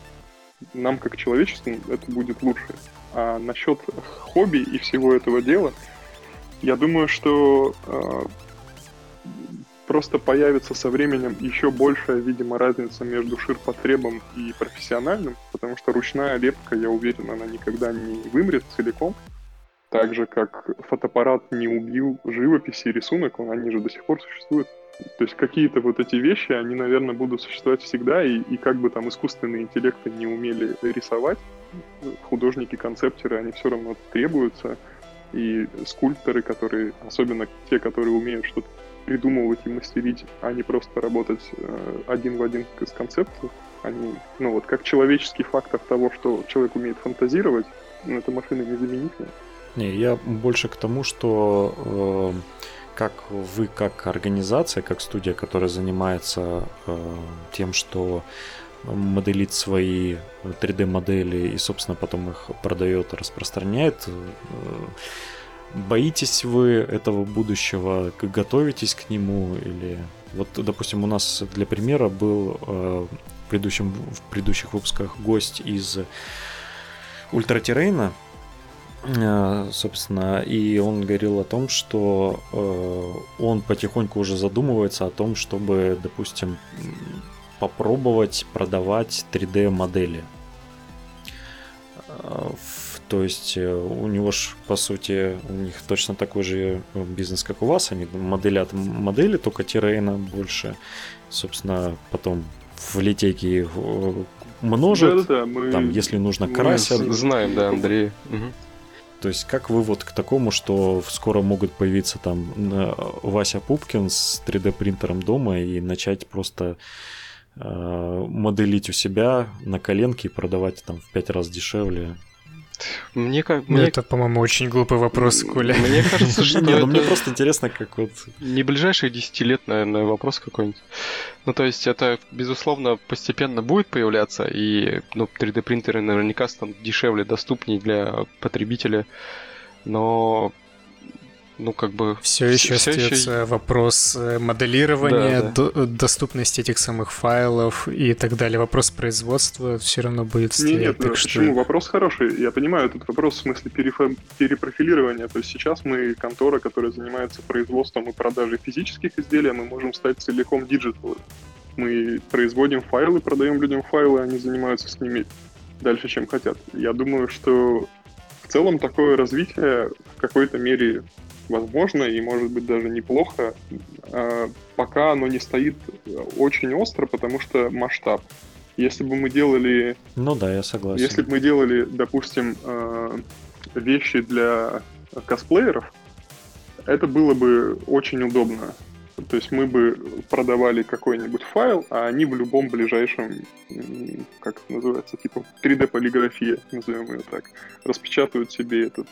нам, как человечеству, это будет лучше. А насчет хобби и всего этого дела, я думаю, что э, просто появится со временем еще большая, видимо, разница между ширпотребом и профессиональным, потому что ручная лепка, я уверен, она никогда не вымрет целиком. Так же, как фотоаппарат не убил живопись и рисунок, он, они же до сих пор существуют. То есть какие-то вот эти вещи, они, наверное, будут существовать всегда, и, и как бы там искусственные интеллекты не умели рисовать, художники-концептеры, они все равно требуются, и скульпторы, которые, особенно те, которые умеют что-то придумывать и мастерить, а не просто работать э, один в один с концепцией. Они, ну вот, как человеческий фактор того, что человек умеет фантазировать, ну, эта машина незаменительна. Не, я больше к тому, что э, как вы, как организация, как студия, которая занимается э, тем, что моделит свои 3D-модели и, собственно, потом их продает, распространяет, э, Боитесь вы этого будущего? Готовитесь к нему? Или вот, допустим, у нас для примера был э, в, предыдущем, в предыдущих выпусках гость из Ультратеррейна, э, собственно, и он говорил о том, что э, он потихоньку уже задумывается о том, чтобы, допустим, попробовать продавать 3D модели э, то есть э, у него ж, по сути, у них точно такой же э, бизнес, как у вас. Они моделят модели, только террейна больше. Собственно, потом в литейке множат, да, да, мы, там, если нужно, красят. Мы знаем, да, Андрей. Угу. То есть как вывод к такому, что скоро могут появиться там Вася Пупкин с 3D принтером дома и начать просто э, моделить у себя на коленке и продавать там в пять раз дешевле мне как... Ну, мне... Это, по-моему, очень глупый вопрос, Коля. Мне кажется, что Не, ну мне просто интересно, как вот... Не ближайшие 10 лет, наверное, вопрос какой-нибудь. Ну, то есть это, безусловно, постепенно будет появляться, и ну, 3D-принтеры наверняка станут дешевле, доступнее для потребителя, но ну, как бы... Все еще все остается еще... вопрос э, моделирования, да, да. До, доступности этих самых файлов и так далее. Вопрос производства все равно будет стоять. Нет, нет, так что... почему? Вопрос хороший. Я понимаю, этот вопрос в смысле перепрофилирования. То есть сейчас мы контора, которая занимается производством и продажей физических изделий, мы можем стать целиком digital. Мы производим файлы, продаем людям файлы, они занимаются с ними дальше, чем хотят. Я думаю, что в целом такое развитие в какой-то мере возможно и может быть даже неплохо, а, пока оно не стоит очень остро, потому что масштаб. Если бы мы делали... Ну да, я согласен. Если бы мы делали, допустим, а, вещи для косплееров, это было бы очень удобно. То есть мы бы продавали какой-нибудь файл, а они в любом ближайшем, как это называется, типа 3D-полиграфия, назовем ее так, распечатают себе этот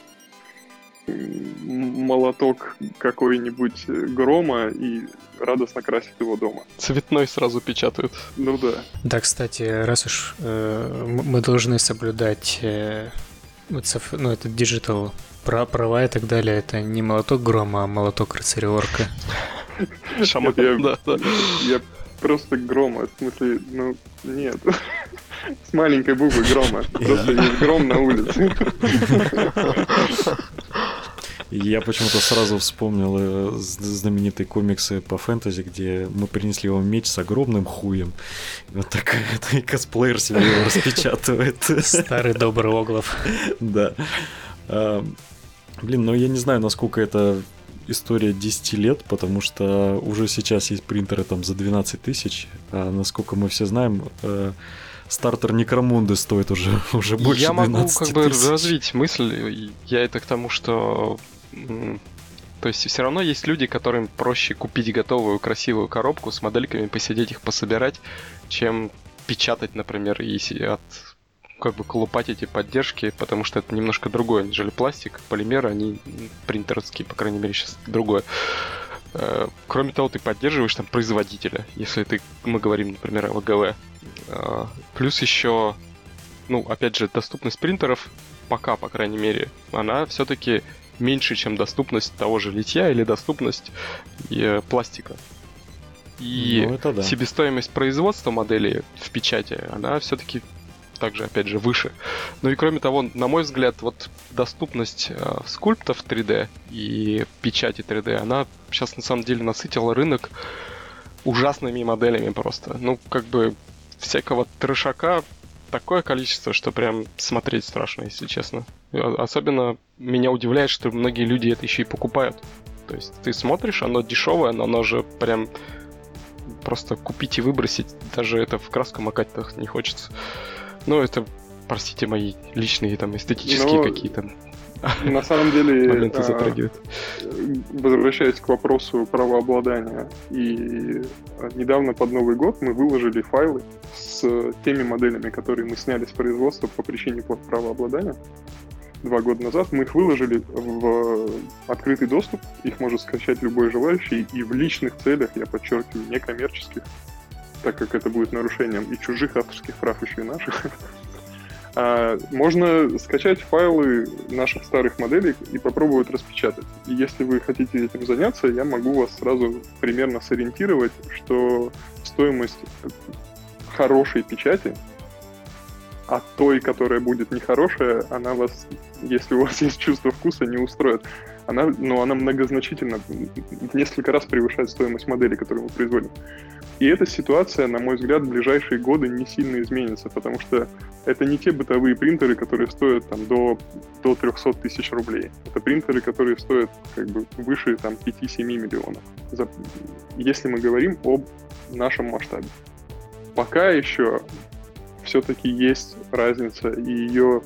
молоток какой-нибудь грома и радостно красит его дома. Цветной сразу печатают. Ну да. Да, кстати, раз уж э, мы должны соблюдать э, ну, это digital права и так далее, это не молоток грома, а молоток рыцаря-орка. Я просто грома, в смысле, ну, нет. С маленькой буквы грома. Просто есть гром на улице. Я почему-то сразу вспомнил э, знаменитые комиксы по фэнтези, где мы принесли вам меч с огромным хуем. И вот такой и косплеер себе его распечатывает. Старый добрый Оглов. Да. А, блин, ну я не знаю, насколько это история 10 лет, потому что уже сейчас есть принтеры там за 12 тысяч, а насколько мы все знаем, э, стартер Некромунды стоит уже, уже больше Я могу как бы развить мысль, я это к тому, что то есть все равно есть люди, которым проще купить готовую красивую коробку с модельками, посидеть их, пособирать, чем печатать, например, и от как бы колупать эти поддержки, потому что это немножко другое, нежели пластик, полимеры, они принтерские, по крайней мере, сейчас другое. Э, кроме того, ты поддерживаешь там производителя, если ты, мы говорим, например, о ВГВ. Плюс еще, ну, опять же, доступность принтеров, пока, по крайней мере, она все-таки меньше, чем доступность того же литья или доступность э, пластика. И ну, это да. себестоимость производства модели в печати, она все-таки также, опять же, выше. Ну и кроме того, на мой взгляд, вот доступность э, скульптов 3D и печати 3D, она сейчас на самом деле насытила рынок ужасными моделями просто. Ну, как бы всякого трешака такое количество, что прям смотреть страшно, если честно. Особенно меня удивляет, что многие люди это еще и покупают. То есть ты смотришь, оно дешевое, но оно же прям просто купить и выбросить, даже это в краску макать не хочется. Ну, это, простите, мои личные там эстетические но... какие-то на самом деле, моменты затрагивает. Возвращаясь к вопросу правообладания, и недавно под Новый год мы выложили файлы с теми моделями, которые мы сняли с производства по причине правообладания. Два года назад мы их выложили в открытый доступ, их может скачать любой желающий, и в личных целях, я подчеркиваю, некоммерческих, так как это будет нарушением и чужих авторских прав, еще и наших, А, можно скачать файлы наших старых моделей и попробовать распечатать. И если вы хотите этим заняться, я могу вас сразу примерно сориентировать, что стоимость хорошей печати а той, которая будет нехорошая, она вас, если у вас есть чувство вкуса, не устроит. Она, ну, она многозначительно, в несколько раз превышает стоимость модели, которую мы производим. И эта ситуация, на мой взгляд, в ближайшие годы не сильно изменится, потому что это не те бытовые принтеры, которые стоят там, до, до 300 тысяч рублей. Это принтеры, которые стоят как бы выше там, 5-7 миллионов, за, если мы говорим об нашем масштабе. Пока еще все-таки есть разница, и ее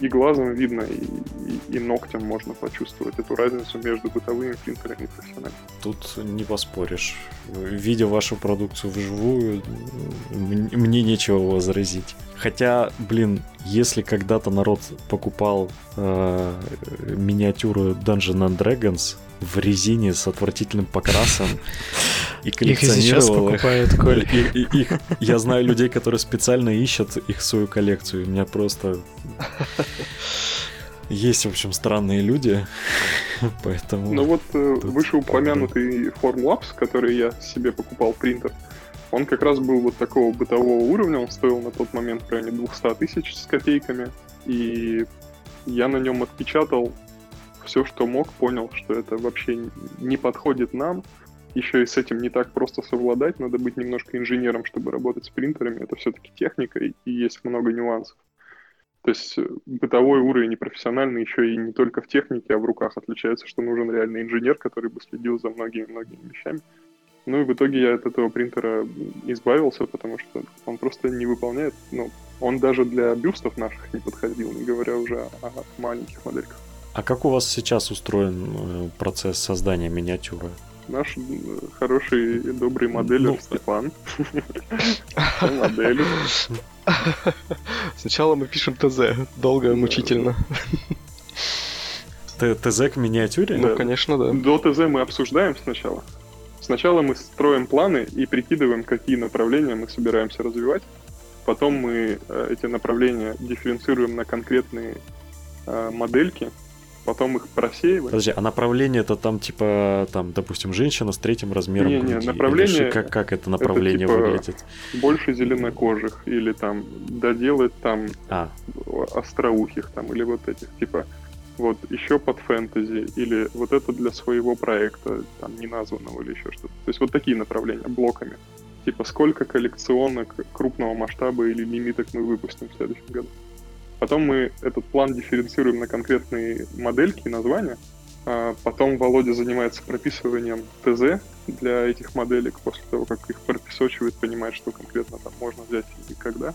и глазом видно, и, и, и ногтем можно почувствовать эту разницу между бытовыми принтерами и профессиональными. Тут не поспоришь. Видя вашу продукцию вживую, мне нечего возразить. Хотя, блин, если когда-то народ покупал э, миниатюру Dungeon and Dragons в резине с отвратительным покрасом и коллекционировал их. Покупают, Коль. И, и, их, я знаю людей, которые специально ищут их свою коллекцию. У меня просто есть, в общем, странные люди, поэтому... Ну вот э, вышеупомянутый Formlabs, который я себе покупал принтер, он как раз был вот такого бытового уровня, он стоил на тот момент в районе 200 тысяч с копейками, и я на нем отпечатал все, что мог, понял, что это вообще не подходит нам, еще и с этим не так просто совладать, надо быть немножко инженером, чтобы работать с принтерами, это все-таки техника, и есть много нюансов. То есть э, бытовой уровень и профессиональный еще и не только в технике, а в руках отличается, что нужен реальный инженер, который бы следил за многими-многими вещами. Ну и в итоге я от этого принтера избавился, потому что он просто не выполняет, ну, он даже для бюстов наших не подходил, не говоря уже о маленьких модельках. А как у вас сейчас устроен э, процесс создания миниатюры? Наш э, хороший и добрый моделер ну, Степан. Модель. Сначала мы пишем ТЗ. Долго и мучительно. ТЗ к миниатюре? Ну, конечно, да. До ТЗ мы обсуждаем сначала. Сначала мы строим планы и прикидываем, какие направления мы собираемся развивать. Потом мы э, эти направления дифференцируем на конкретные э, модельки, потом их просеиваем. Подожди, а направление это там типа, там, допустим, женщина с третьим размером не, груди? Не, направление... Или как, как это направление это, типа, выглядит? Больше зеленокожих, или там доделать там а. остроухих, там, или вот этих, типа, вот, еще под фэнтези, или вот это для своего проекта, там, неназванного или еще что-то. То есть вот такие направления, блоками. Типа, сколько коллекционок крупного масштаба или лимиток мы выпустим в следующем году. Потом мы этот план дифференцируем на конкретные модельки и названия. А потом Володя занимается прописыванием ТЗ для этих моделек после того, как их прописочивает, понимает, что конкретно там можно взять и когда.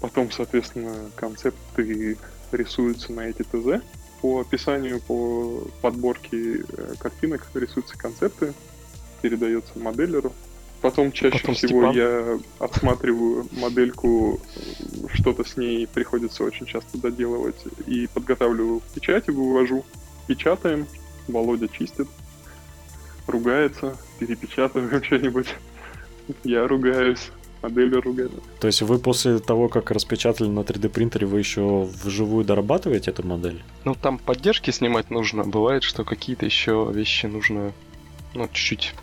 Потом, соответственно, концепты рисуются на эти ТЗ. По описанию, по подборке э, картинок рисуются концепты, передается моделеру. Потом чаще Потом всего Степан. я отсматриваю модельку, что-то с ней приходится очень часто доделывать, и подготавливаю к печати, вывожу, печатаем, Володя чистит, ругается, перепечатываем что-нибудь, я ругаюсь, модель ругается. То есть вы после того, как распечатали на 3D принтере, вы еще вживую дорабатываете эту модель? Ну, там поддержки снимать нужно. Бывает, что какие-то еще вещи нужно ну, чуть-чуть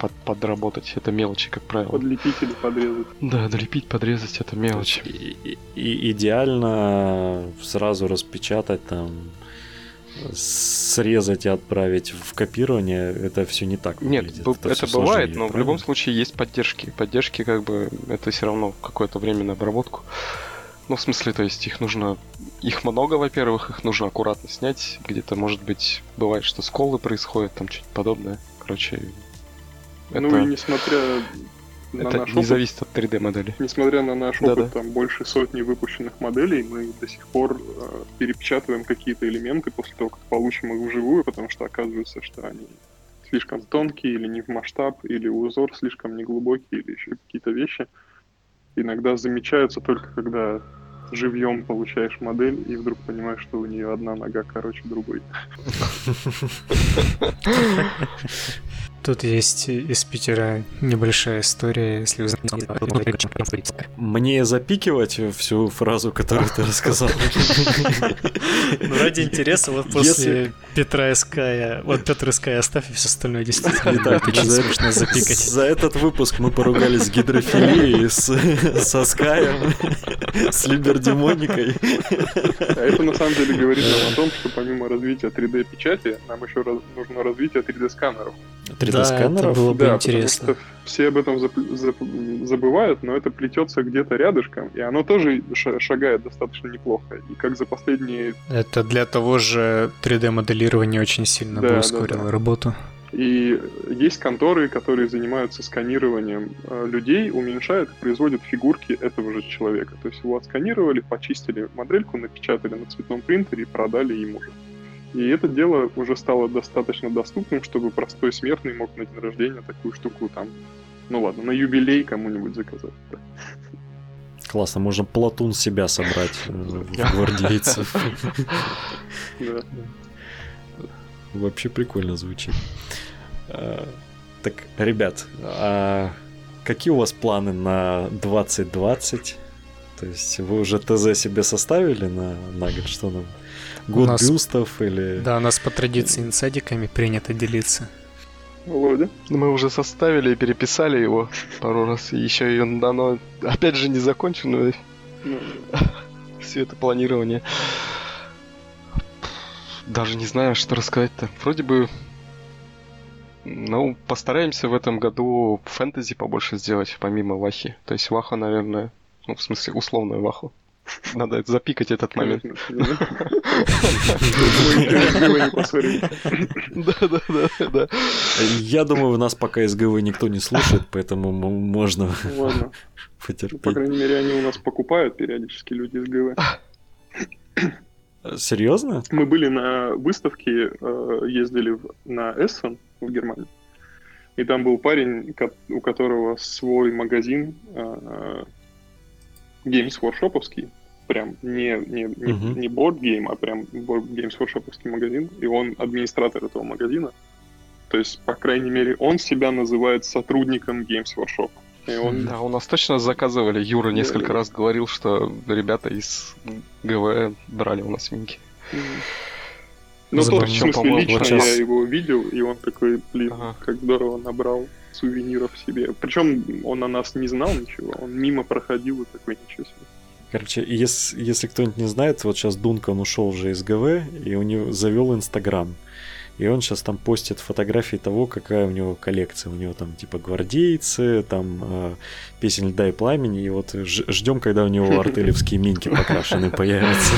под, подработать. Это мелочи, как правило. Подлепить или подрезать. Да, долепить, подрезать это мелочи. И, и, идеально сразу распечатать там срезать и отправить в копирование, это все не так выглядит. Нет, это, это бывает, но правильно? в любом случае есть поддержки. Поддержки, как бы, это все равно какое-то время на обработку. Ну, в смысле, то есть их нужно... Их много, во-первых, их нужно аккуратно снять. Где-то, может быть, бывает, что сколы происходят, там что-то подобное. Короче, это... Ну и несмотря на это наш не опыт, зависит от 3D модели. Несмотря на наш да, опыт, да. там больше сотни выпущенных моделей, мы до сих пор э, перепечатываем какие-то элементы после того, как получим их вживую, потому что оказывается, что они слишком тонкие или не в масштаб, или узор слишком неглубокий, или еще какие-то вещи. Иногда замечаются только когда живьем получаешь модель и вдруг понимаешь, что у нее одна нога короче другой. Тут есть из Питера небольшая история, если вы знаете. Мне запикивать всю фразу, которую ты рассказал. Ну, ради интереса, вот после Петра Иская, вот Петр Иская оставь, и все остальное действительно так, очень смешно запикать. За этот выпуск мы поругались с гидрофилией, со Скаем, с Либердемоникой. А это на самом деле говорит нам о том, что помимо развития 3D-печати, нам еще нужно развитие 3D-сканеров. 3D-сканеров? Да, было бы да, интересно. Потому что все об этом забывают, но это плетется где-то рядышком, и оно тоже шагает достаточно неплохо. И как за последние... Это для того же 3D-моделирования очень сильно да, бы ускорило да, да. работу. И есть конторы, которые занимаются сканированием э, людей, уменьшают и производят фигурки этого же человека. То есть его отсканировали, почистили модельку, напечатали на цветном принтере и продали ему же. И это дело уже стало достаточно доступным, чтобы простой смертный мог на день рождения такую штуку там, ну ладно, на юбилей кому-нибудь заказать. Да. Классно, можно платун себя собрать э, в гвардейцев. Вообще прикольно звучит. Э, так, ребят, а какие у вас планы на 2020? То есть вы уже ТЗ себе составили на, на год? Что нам? Год нас, бюстов или... Да, у нас по традиции инсайдиками принято делиться. Володя? Мы уже составили и переписали его пару раз. И еще ее оно, опять же, не закончено. Ну. Все это планирование. Даже не знаю, что рассказать-то. Вроде бы ну, постараемся в этом году фэнтези побольше сделать, помимо Вахи. То есть Ваха, наверное, ну, в смысле, условную Ваху. Надо запикать этот момент. Да, да, да, да. Я думаю, у нас пока из ГВ никто не слушает, поэтому можно потерпеть. По крайней мере, они у нас покупают периодически люди из ГВ. Серьезно? Мы были на выставке, э, ездили на Эссен в Германии. И там был парень, у которого свой магазин э, Games Workshop'овский, прям не, не, не, uh-huh. не board game, а прям board Games Workshop'овский магазин, и он администратор этого магазина. То есть, по крайней мере, он себя называет сотрудником Games Workshop. И он... Да, у нас точно заказывали. Юра несколько да, раз говорил, что ребята из ГВ брали у нас минки. Ну, то, в смысле, лично вот сейчас... я его видел, и он такой, блин, ага. как здорово набрал сувениров себе. Причем он о нас не знал ничего, он мимо проходил и такой, ничего себе. Короче, если, если кто-нибудь не знает, вот сейчас Дункан ушел уже из ГВ, и у него завел Инстаграм. И он сейчас там постит фотографии того, какая у него коллекция. У него там типа гвардейцы, там э, песен льда и пламени. И вот ждем, когда у него артелевские минки покрашены появятся.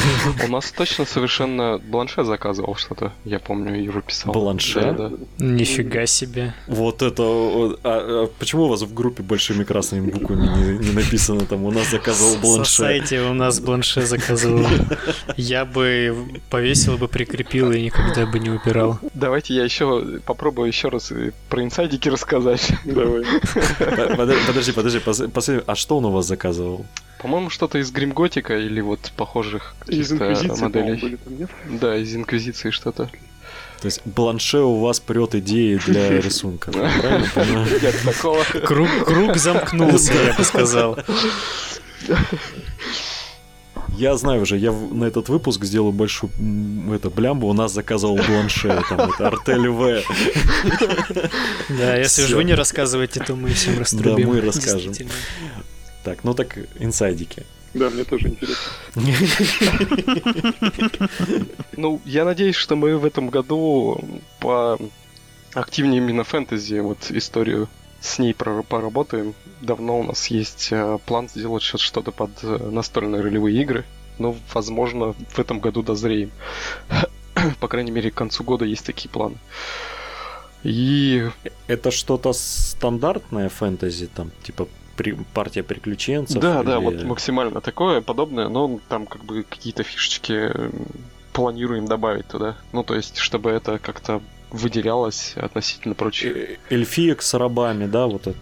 У нас точно совершенно Бланше заказывал что-то. Я помню, Юра писал. Бланше? Да, да. Нифига себе. Вот это... А, а почему у вас в группе большими красными буквами не, не написано там? У нас заказывал Бланше. В сайте у нас Бланше заказывал. Я бы повесил бы, прикрепил и никогда бы не убирал. Давайте я еще попробую еще раз про инсайдики рассказать. Давай. Подожди, подожди, последний. А что он у вас заказывал? По-моему, что-то из Гримготика или вот похожих из моделей. Были там, нет? Да, из Инквизиции что-то. То есть бланше у вас прет идеи для рисунка, правильно понимаю? Нет, такого. Круг, круг замкнулся, я бы сказал. Я знаю уже, я на этот выпуск сделаю большую это, блямбу. У нас заказывал бланше, там, это Артель В. Да, если же вы не рассказываете, то мы всем раструбим. Да, мы расскажем. Так, ну так, инсайдики. Да, мне тоже интересно. Ну, я надеюсь, что мы в этом году по активнее именно фэнтези вот историю с ней поработаем. Давно у нас есть э, план сделать что-то под э, настольные ролевые игры. Но, возможно, в этом году дозреем. По крайней мере, к концу года есть такие планы. И... Это что-то стандартное фэнтези, там, типа при, партия приключенцев? Да, или... да, вот максимально такое, подобное, но там как бы какие-то фишечки планируем добавить туда. Ну, то есть, чтобы это как-то выделялась относительно прочих. Э, эльфиек с рабами, да, вот это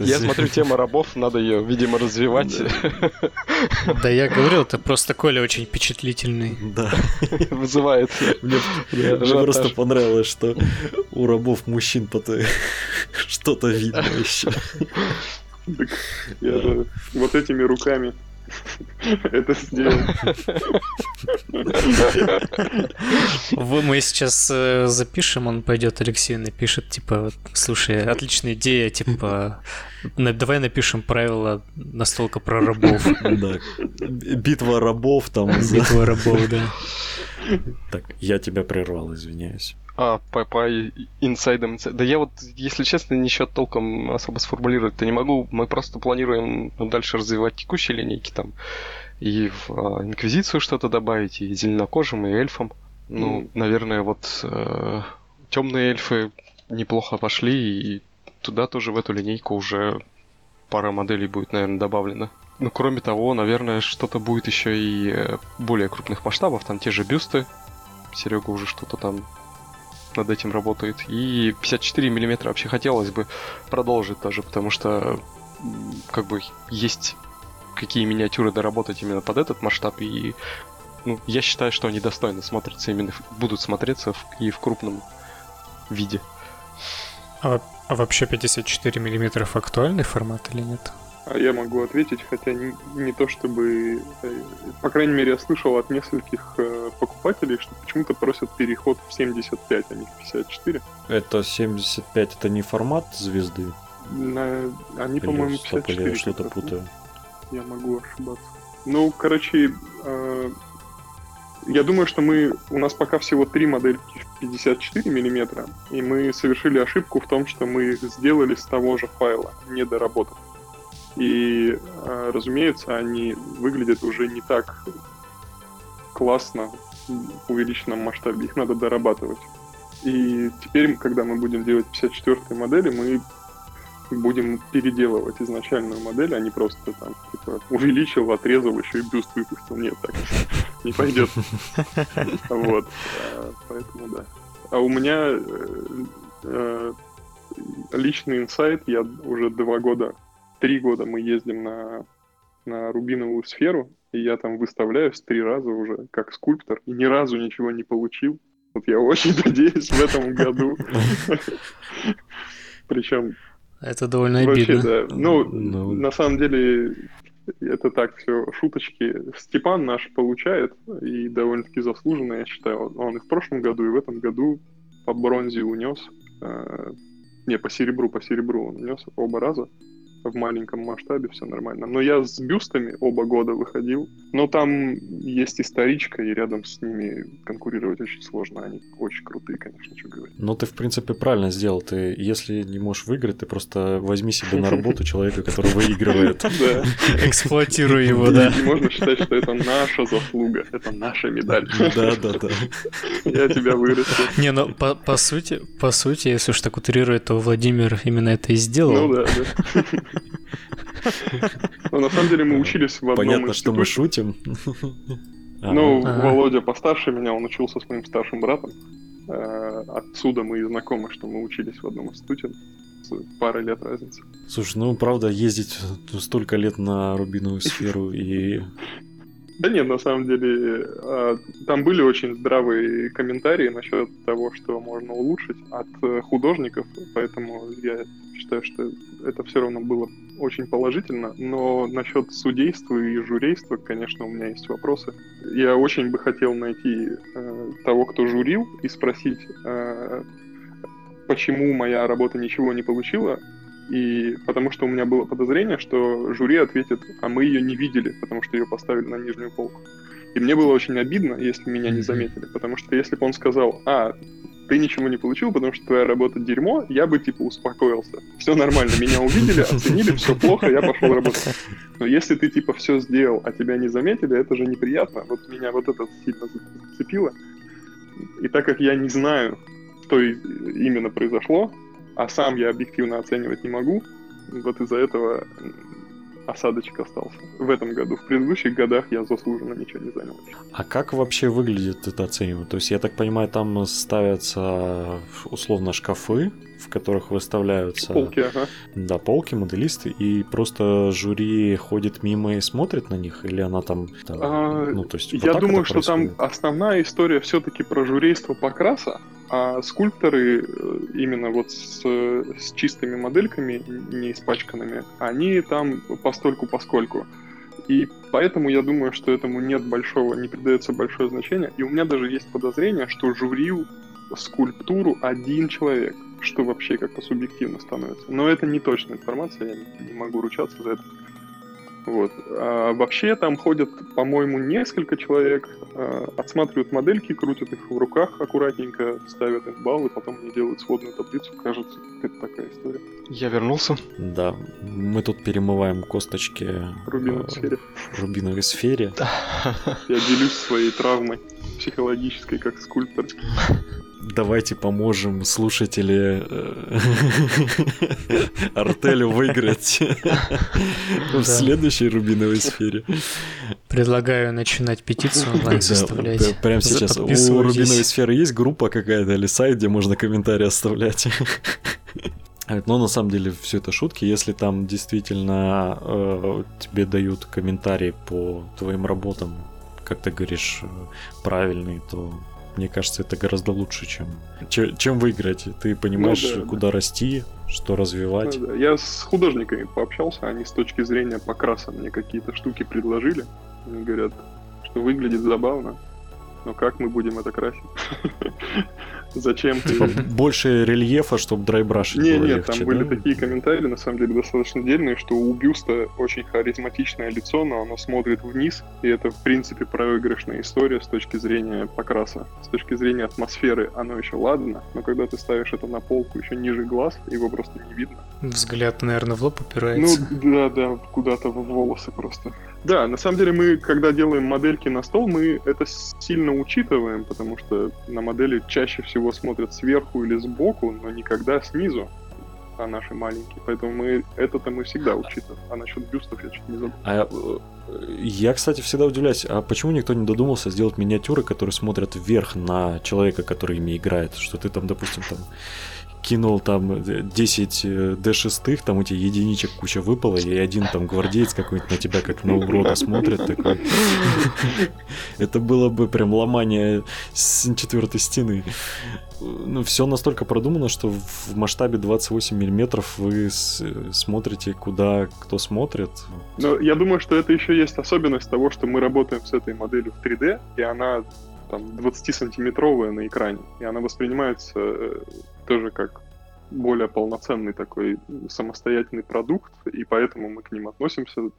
Я смотрю, тема рабов, надо ее, видимо, развивать. Да я говорил, это просто Коля очень впечатлительный. Да. Вызывает. Мне просто понравилось, что у рабов мужчин что-то видно еще. Я же вот этими руками это сделал. Мы сейчас э, запишем, он пойдет Алексею напишет, типа, слушай, отличная идея, типа, давай напишем правила настолько про рабов. Да. Битва рабов там. Битва рабов, да. Так, я тебя прервал, извиняюсь. А, по, по инсайдам, Да я вот, если честно, ничего толком особо сформулировать-то не могу. Мы просто планируем дальше развивать текущие линейки там. И в а, Инквизицию что-то добавить, и зеленокожим, и эльфам. Ну, mm. наверное, вот э, темные эльфы неплохо пошли, и туда тоже в эту линейку уже пара моделей будет, наверное, добавлена. Ну, кроме того, наверное, что-то будет еще и э, более крупных масштабов. Там те же бюсты. Серега уже что-то там над этим работает. И 54 миллиметра вообще хотелось бы продолжить даже, потому что как бы есть какие миниатюры доработать именно под этот масштаб, и ну, я считаю, что они достойно смотрятся именно, будут смотреться в, и в крупном виде. А, а вообще 54 миллиметров актуальный формат или нет? А я могу ответить, хотя не, не то чтобы... Э, по крайней мере, я слышал от нескольких э, покупателей, что почему-то просят переход в 75, а не в 54. Это 75, это не формат звезды? На... Они, по-моему, 54. я что-то путаю. Я могу ошибаться. Ну, короче, э, я думаю, что мы... У нас пока всего три модельки в 54 миллиметра, и мы совершили ошибку в том, что мы их сделали с того же файла, не доработав. И, а, разумеется, они выглядят уже не так классно в увеличенном масштабе. Их надо дорабатывать. И теперь, когда мы будем делать 54 модели, мы будем переделывать изначальную модель, а не просто там типа, увеличил, отрезал, еще и бюст выпустил. Нет, так не пойдет. Вот. А, поэтому да. А у меня э, э, личный инсайт, я уже два года три года мы ездим на, на рубиновую сферу, и я там выставляюсь три раза уже как скульптор, и ни разу ничего не получил. Вот я очень надеюсь в этом году. Причем... Это довольно обидно. Вообще, да. Ну, ну, на самом деле, это так все шуточки. Степан наш получает, и довольно-таки заслуженно, я считаю. Он и в прошлом году, и в этом году по бронзе унес. Э, не, по серебру, по серебру он унес оба раза в маленьком масштабе все нормально. Но я с бюстами оба года выходил. Но там есть историчка, и рядом с ними конкурировать очень сложно. Они очень крутые, конечно, что говорить. Но ты, в принципе, правильно сделал. Ты, если не можешь выиграть, ты просто возьми себе на работу человека, который выигрывает. Да. Эксплуатируй его, да. И можно считать, что это наша заслуга, это наша медаль. Да, да, да. Я тебя вырастил. Не, ну, по, по сути, по сути, если уж так утрирует, то Владимир именно это и сделал. Ну да, да. Ну, на самом деле мы учились в одном Понятно, что мы шутим. Ну, Володя постарше меня, он учился с моим старшим братом. Э, отсюда мы и знакомы, что мы учились в одном институте. С парой лет разницы. Слушай, ну правда, ездить столько лет на рубиновую сферу и да нет, на самом деле, а, там были очень здравые комментарии насчет того, что можно улучшить от э, художников, поэтому я считаю, что это все равно было очень положительно, но насчет судейства и журейства, конечно, у меня есть вопросы. Я очень бы хотел найти э, того, кто журил, и спросить, э, почему моя работа ничего не получила, и потому что у меня было подозрение, что жюри ответит, а мы ее не видели, потому что ее поставили на нижнюю полку. И мне было очень обидно, если меня не заметили, потому что если бы он сказал, а, ты ничего не получил, потому что твоя работа дерьмо, я бы типа успокоился. Все нормально, меня увидели, оценили, все плохо, я пошел работать. Но если ты типа все сделал, а тебя не заметили, это же неприятно. Вот меня вот это сильно зацепило. И так как я не знаю, что именно произошло, а сам я объективно оценивать не могу. Вот из-за этого осадочек остался в этом году. В предыдущих годах я заслуженно ничего не занял. А как вообще выглядит это оценивание? То есть, я так понимаю, там ставятся условно шкафы, в которых выставляются... Полки, ага. Да, полки, моделисты, и просто жюри ходит мимо и смотрит на них, или она там... там а, ну, то есть, вот я думаю, что там основная история все-таки про журейство покраса, а скульпторы э, именно вот с, с чистыми модельками, не испачканными, они там постольку поскольку. И поэтому я думаю, что этому нет большого, не придается большое значение. И у меня даже есть подозрение, что журил скульптуру один человек, что вообще как-то субъективно становится. Но это не точная информация, я не могу ручаться за это. Вот. А вообще там ходят, по-моему, несколько человек, а, отсматривают модельки, крутят их в руках аккуратненько, ставят их баллы, потом они делают сводную таблицу. Кажется, это такая история. Я вернулся. Да, мы тут перемываем косточки Рубиновой э, сфере. Рубиновой сфере. Я делюсь своей травмой. психологической, как скульптор. Давайте поможем слушатели э, Артелю выиграть в следующей рубиновой сфере. Предлагаю начинать петицию онлайн составлять. Прямо сейчас. У рубиновой сферы есть группа какая-то или сайт, где можно комментарии оставлять? Но на самом деле все это шутки. Если там действительно э, тебе дают комментарии по твоим работам, как ты говоришь, э, правильный, то мне кажется, это гораздо лучше, чем, чем, чем выиграть. Ты понимаешь, ну, да, куда да. расти, что развивать. Ну, да. Я с художниками пообщался, они с точки зрения покраса мне какие-то штуки предложили. Они говорят, что выглядит забавно, но как мы будем это красить? Зачем типа, больше рельефа, чтобы драйбрашить Не, нет, там были такие комментарии, на самом деле, достаточно дельные, что у бюста очень харизматичное лицо, но оно смотрит вниз, и это, в принципе, проигрышная история с точки зрения покраса. С точки зрения атмосферы оно еще ладно, но когда ты ставишь это на полку еще ниже глаз, его просто не видно. Взгляд, наверное, в лоб упирается. Ну, да, да, куда-то в волосы просто. Да, на самом деле мы, когда делаем модельки на стол, мы это сильно учитываем, потому что на модели чаще всего смотрят сверху или сбоку, но никогда снизу а наши маленькие. Поэтому мы это-то мы всегда учитываем. А насчет бюстов я чуть не забыл. А, э, я, кстати, всегда удивляюсь, а почему никто не додумался сделать миниатюры, которые смотрят вверх на человека, который ими играет? Что ты там, допустим, там кинул там 10 D6, там эти единичек куча выпало, и один там гвардеец какой-нибудь на тебя как на урода смотрит такой. Это было бы прям ломание четвертой стены. Ну, все настолько продумано, что в масштабе 28 миллиметров вы смотрите, куда кто смотрит. Но я думаю, что это еще есть особенность того, что мы работаем с этой моделью в 3D, и она там 20-сантиметровая на экране, и она воспринимается э, тоже как более полноценный такой самостоятельный продукт, и поэтому мы к ним относимся э,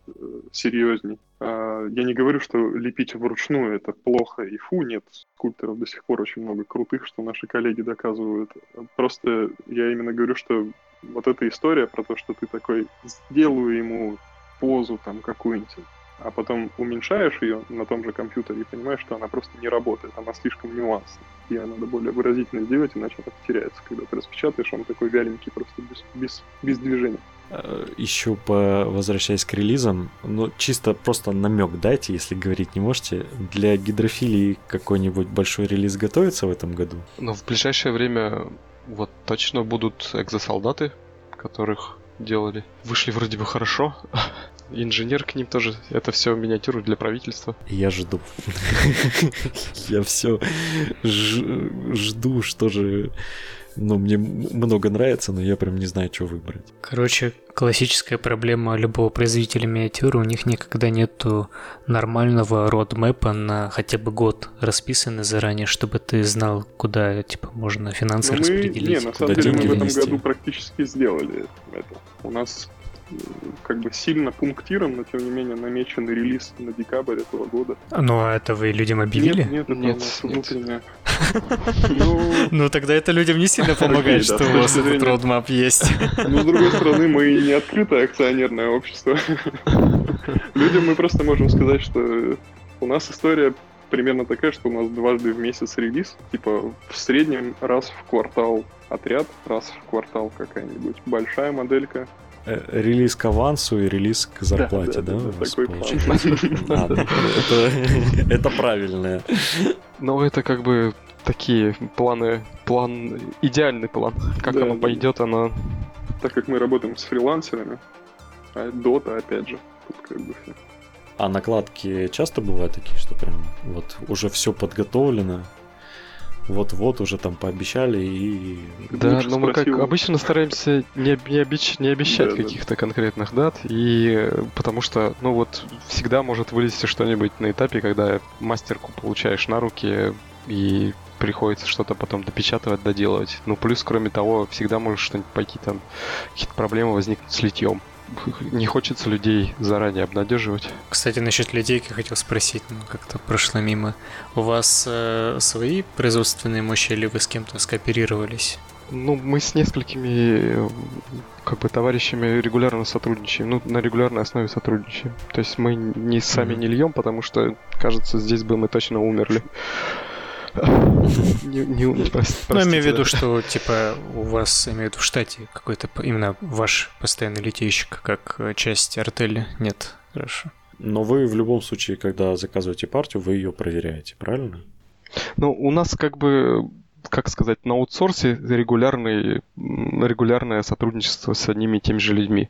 серьезней. А, я не говорю, что лепить вручную это плохо и фу, нет, скульпторов до сих пор очень много крутых, что наши коллеги доказывают. Просто я именно говорю, что вот эта история про то, что ты такой сделаю ему позу там какую-нибудь, а потом уменьшаешь ее на том же компьютере и понимаешь, что она просто не работает, она слишком нюансная. Ее надо более выразительно сделать, иначе она теряется. Когда ты распечатаешь, он такой вяленький, просто без, без, без движения. Э, Еще по возвращаясь к релизам, ну чисто просто намек дайте, если говорить не можете. Для гидрофилии какой-нибудь большой релиз готовится в этом году? Ну, в ближайшее время вот точно будут экзосолдаты, которых делали. Вышли вроде бы хорошо инженер к ним тоже. Это все миниатюры для правительства. Я жду. Я все жду, что же... Ну, мне много нравится, но я прям не знаю, что выбрать. Короче, классическая проблема любого производителя миниатюры, у них никогда нету нормального родмэпа на хотя бы год расписанный заранее, чтобы ты знал, куда типа можно финансы но распределить. Не, на самом деле мы в этом году практически сделали это. У нас как бы сильно пунктиром, но тем не менее намеченный релиз на декабрь этого года. Ну, а это вы людям объявили? Нет, нет, это нет, у внутреннее. Ну, ну, тогда это людям не сильно помогает, что у вас этот roadmap есть. Ну, с другой стороны, мы не открытое акционерное общество. Людям мы просто можем сказать, что у нас история примерно такая, что у нас дважды в месяц релиз, типа в среднем раз в квартал отряд, раз в квартал какая-нибудь большая моделька, релиз к авансу и релиз к зарплате, да? да, да такой это, правильное. Но это как бы такие планы, план, идеальный план. Как оно пойдет, оно... Так как мы работаем с фрилансерами, а Дота, опять же, тут как бы все. А накладки часто бывают такие, что прям вот уже все подготовлено, вот-вот уже там пообещали и... Да, но мы как обычно стараемся не, не, обещ, не обещать да, каких-то да. конкретных дат, и потому что, ну вот, всегда может вылезти что-нибудь на этапе, когда мастерку получаешь на руки, и приходится что-то потом допечатывать, доделывать. Ну, плюс, кроме того, всегда может что-нибудь пойти там, какие-то проблемы возникнуть с литьем не хочется людей заранее обнадеживать. Кстати, насчет литейки хотел спросить, ну, как-то прошло мимо. У вас э, свои производственные мощи или вы с кем-то скооперировались? Ну, мы с несколькими как бы товарищами регулярно сотрудничаем, ну, на регулярной основе сотрудничаем. То есть мы не сами mm-hmm. не льем, потому что, кажется, здесь бы мы точно умерли. Не, не, не Ну, имею в виду, что, типа, у вас, имею в виду, в штате какой-то именно ваш постоянный литейщик, как часть артели. Нет, хорошо. Но вы в любом случае, когда заказываете партию, вы ее проверяете, правильно? Ну, у нас как бы как сказать, на аутсорсе регулярный, регулярное сотрудничество с одними и теми же людьми.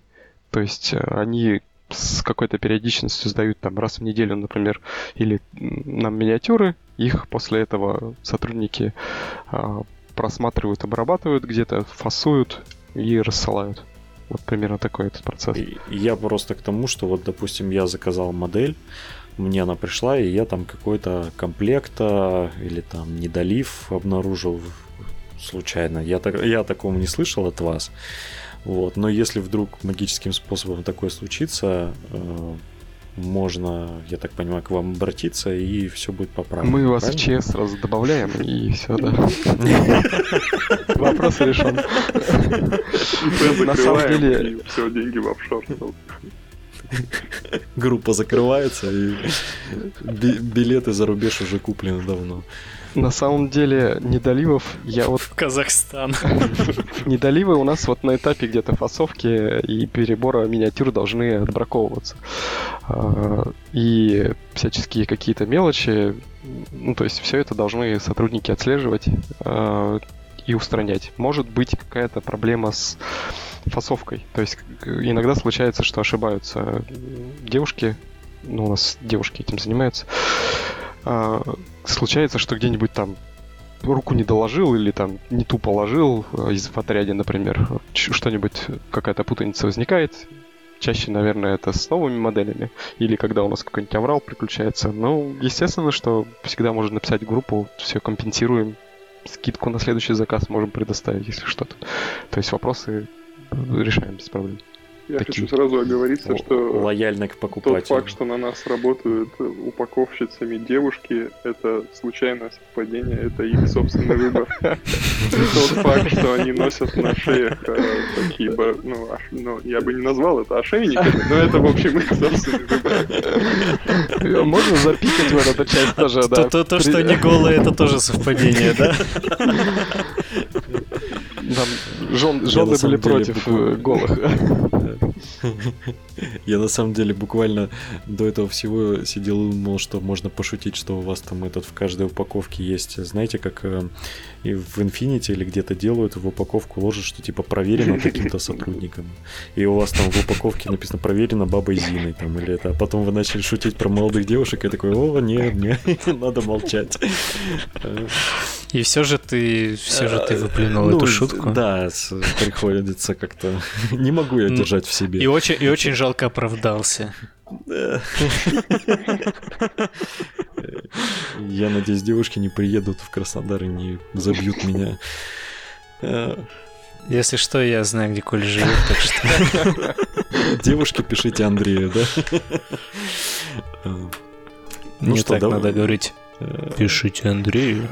То есть э, они с какой-то периодичностью сдают там раз в неделю, например, или нам миниатюры, их после этого сотрудники а, просматривают, обрабатывают, где-то фасуют и рассылают. Вот примерно такой этот процесс. Я просто к тому, что вот, допустим, я заказал модель, мне она пришла, и я там какой-то комплекта или там недолив обнаружил случайно. Я, так, я такому не слышал от вас. Вот. Но если вдруг магическим способом такое случится, э, можно, я так понимаю, к вам обратиться, и все будет поправлено. Мы вас в ЧС сразу добавляем, и все, да. Вопрос решен. На самом деле... Все, деньги в офшор. Группа закрывается, и билеты за рубеж уже куплены давно. На самом деле, недоливов я вот... В Казахстан. Недоливы у нас вот на этапе где-то фасовки и перебора миниатюр должны отбраковываться. А, и всяческие какие-то мелочи, ну то есть все это должны сотрудники отслеживать а, и устранять. Может быть какая-то проблема с фасовкой. То есть иногда случается, что ошибаются девушки, ну у нас девушки этим занимаются, а, случается, что где-нибудь там руку не доложил или там не ту положил э, из в отряде, например, что-нибудь, какая-то путаница возникает. Чаще, наверное, это с новыми моделями или когда у нас какой-нибудь аврал приключается. Ну, естественно, что всегда можно написать группу, все компенсируем, скидку на следующий заказ можем предоставить, если что-то. То есть вопросы решаем без проблем. Я такие... хочу сразу оговориться, что лояльно к покупателю. тот факт, что на нас работают упаковщицами девушки, это случайное совпадение, это их собственный выбор. Тот факт, что они носят на шеях э, такие, ну, ну, я бы не назвал это ошейниками, но это, в общем, их собственный выбор. Можно запикать в эту часть тоже, да. То, что не голые, это тоже совпадение, да? Там жен, жены были против э, голых. Я на самом деле буквально до этого всего сидел и думал, что можно пошутить, что у вас там этот в каждой упаковке есть. Знаете, как э, и в Infinity или где-то делают, в упаковку ложат, что типа проверено каким-то сотрудником. И у вас там в упаковке написано проверено бабой Зиной там или это. А потом вы начали шутить про молодых девушек, и я такой, о, нет, нет, надо молчать. И все же ты, все же ты выплюнул ну, эту шутку. Да, приходится как-то. Не могу я держать в себе. И очень, и очень жалко оправдался. Я надеюсь, девушки не приедут в Краснодар и не забьют меня. Если что, я знаю, где Коль живет, так что... Девушки, пишите Андрею, да? Ну Не что, так давай... надо говорить. Пишите Андрею.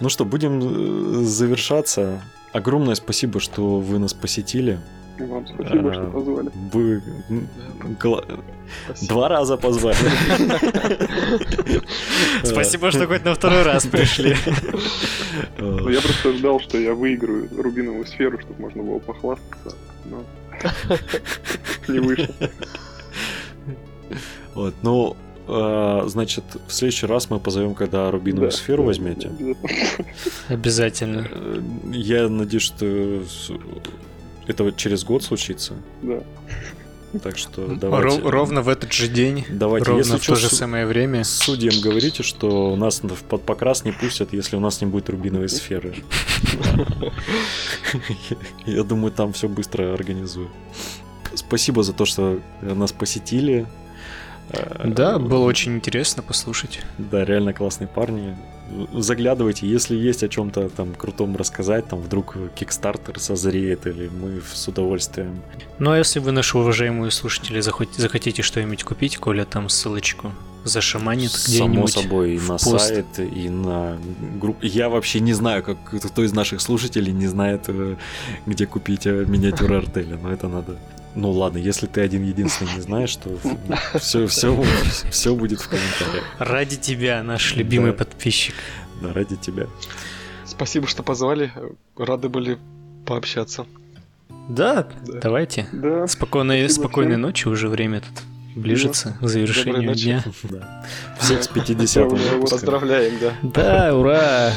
Ну что, будем э, завершаться. Огромное спасибо, что вы нас посетили. Вам спасибо, что а, позвали. Вы два раза позвали. Спасибо, что хоть на второй раз пришли. Ну, я просто ждал, что я выиграю рубиновую сферу, чтобы можно было похвастаться, но не вышло. Вот, ну, а, значит, в следующий раз мы позовем, когда рубиновую сферу возьмете. Обязательно. Э, я надеюсь, что это вот через год случится. Да. Так что давайте... Ровно в этот же день, давайте, ровно если в то же самое время. Судьям говорите, что нас под покрас не пустят, если у нас не будет рубиновой сферы. Я думаю, там все быстро организую. Спасибо за то, что нас посетили. Да, было очень интересно послушать. Да, реально классные парни заглядывайте, если есть о чем-то там крутом рассказать, там вдруг Kickstarter созреет, или мы с удовольствием. Ну а если вы, наши уважаемые слушатели, захотите что-нибудь купить, Коля там ссылочку зашаманит где-нибудь. Само собой, и на пост. сайт, и на группу. Я вообще не знаю, как кто из наших слушателей не знает, э, где купить э, миниатюры артеля, но это надо ну ладно, если ты один единственный не знаешь, то все, все, все будет в комментариях. Ради тебя, наш любимый да. подписчик. Да, ради тебя. Спасибо, что позвали. Рады были пообщаться. Да, да. давайте. Да. Спокойной, спокойной ночи, уже время тут ближется да. к завершению дня. Да. Всех с 50 Поздравляем, да. Да, ура!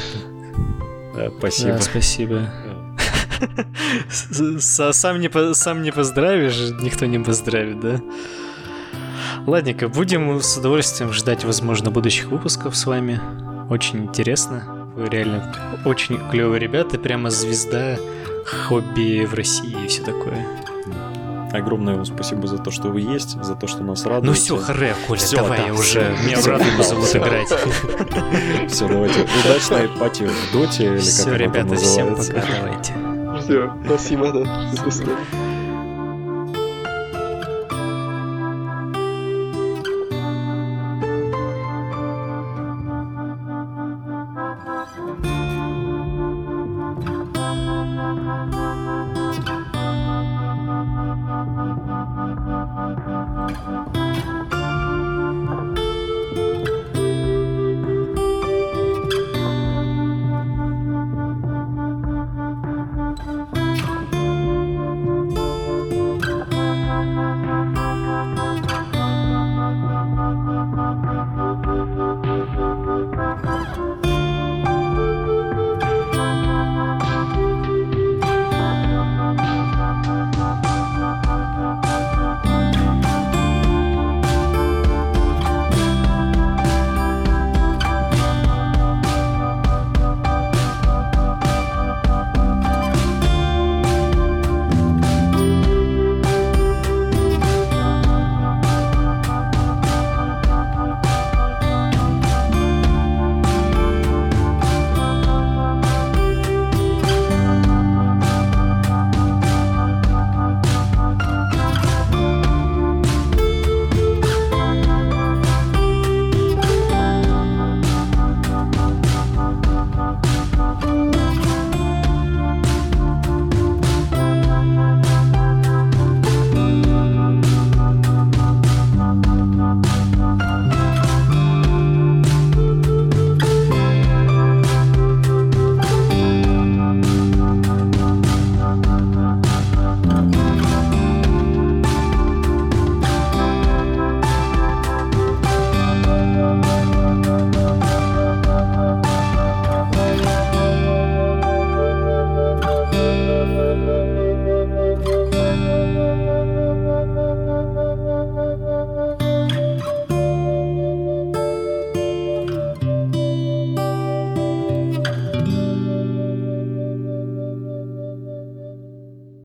Да, спасибо. Да, спасибо. Сам не, сам не поздравишь, никто не поздравит, да? Ладненько, будем с удовольствием ждать, возможно, будущих выпусков с вами. Очень интересно. Вы реально очень клевые ребята, прямо звезда хобби в России и все такое. Огромное вам спасибо за то, что вы есть, за то, что нас радуете. Ну все, харе, Коля, всё, давай да, я уже. Меня обратно зовут играть. Все, давайте. Удачной пати в доте. Все, ребята, всем пока, давайте. Все, спасибо, да. До.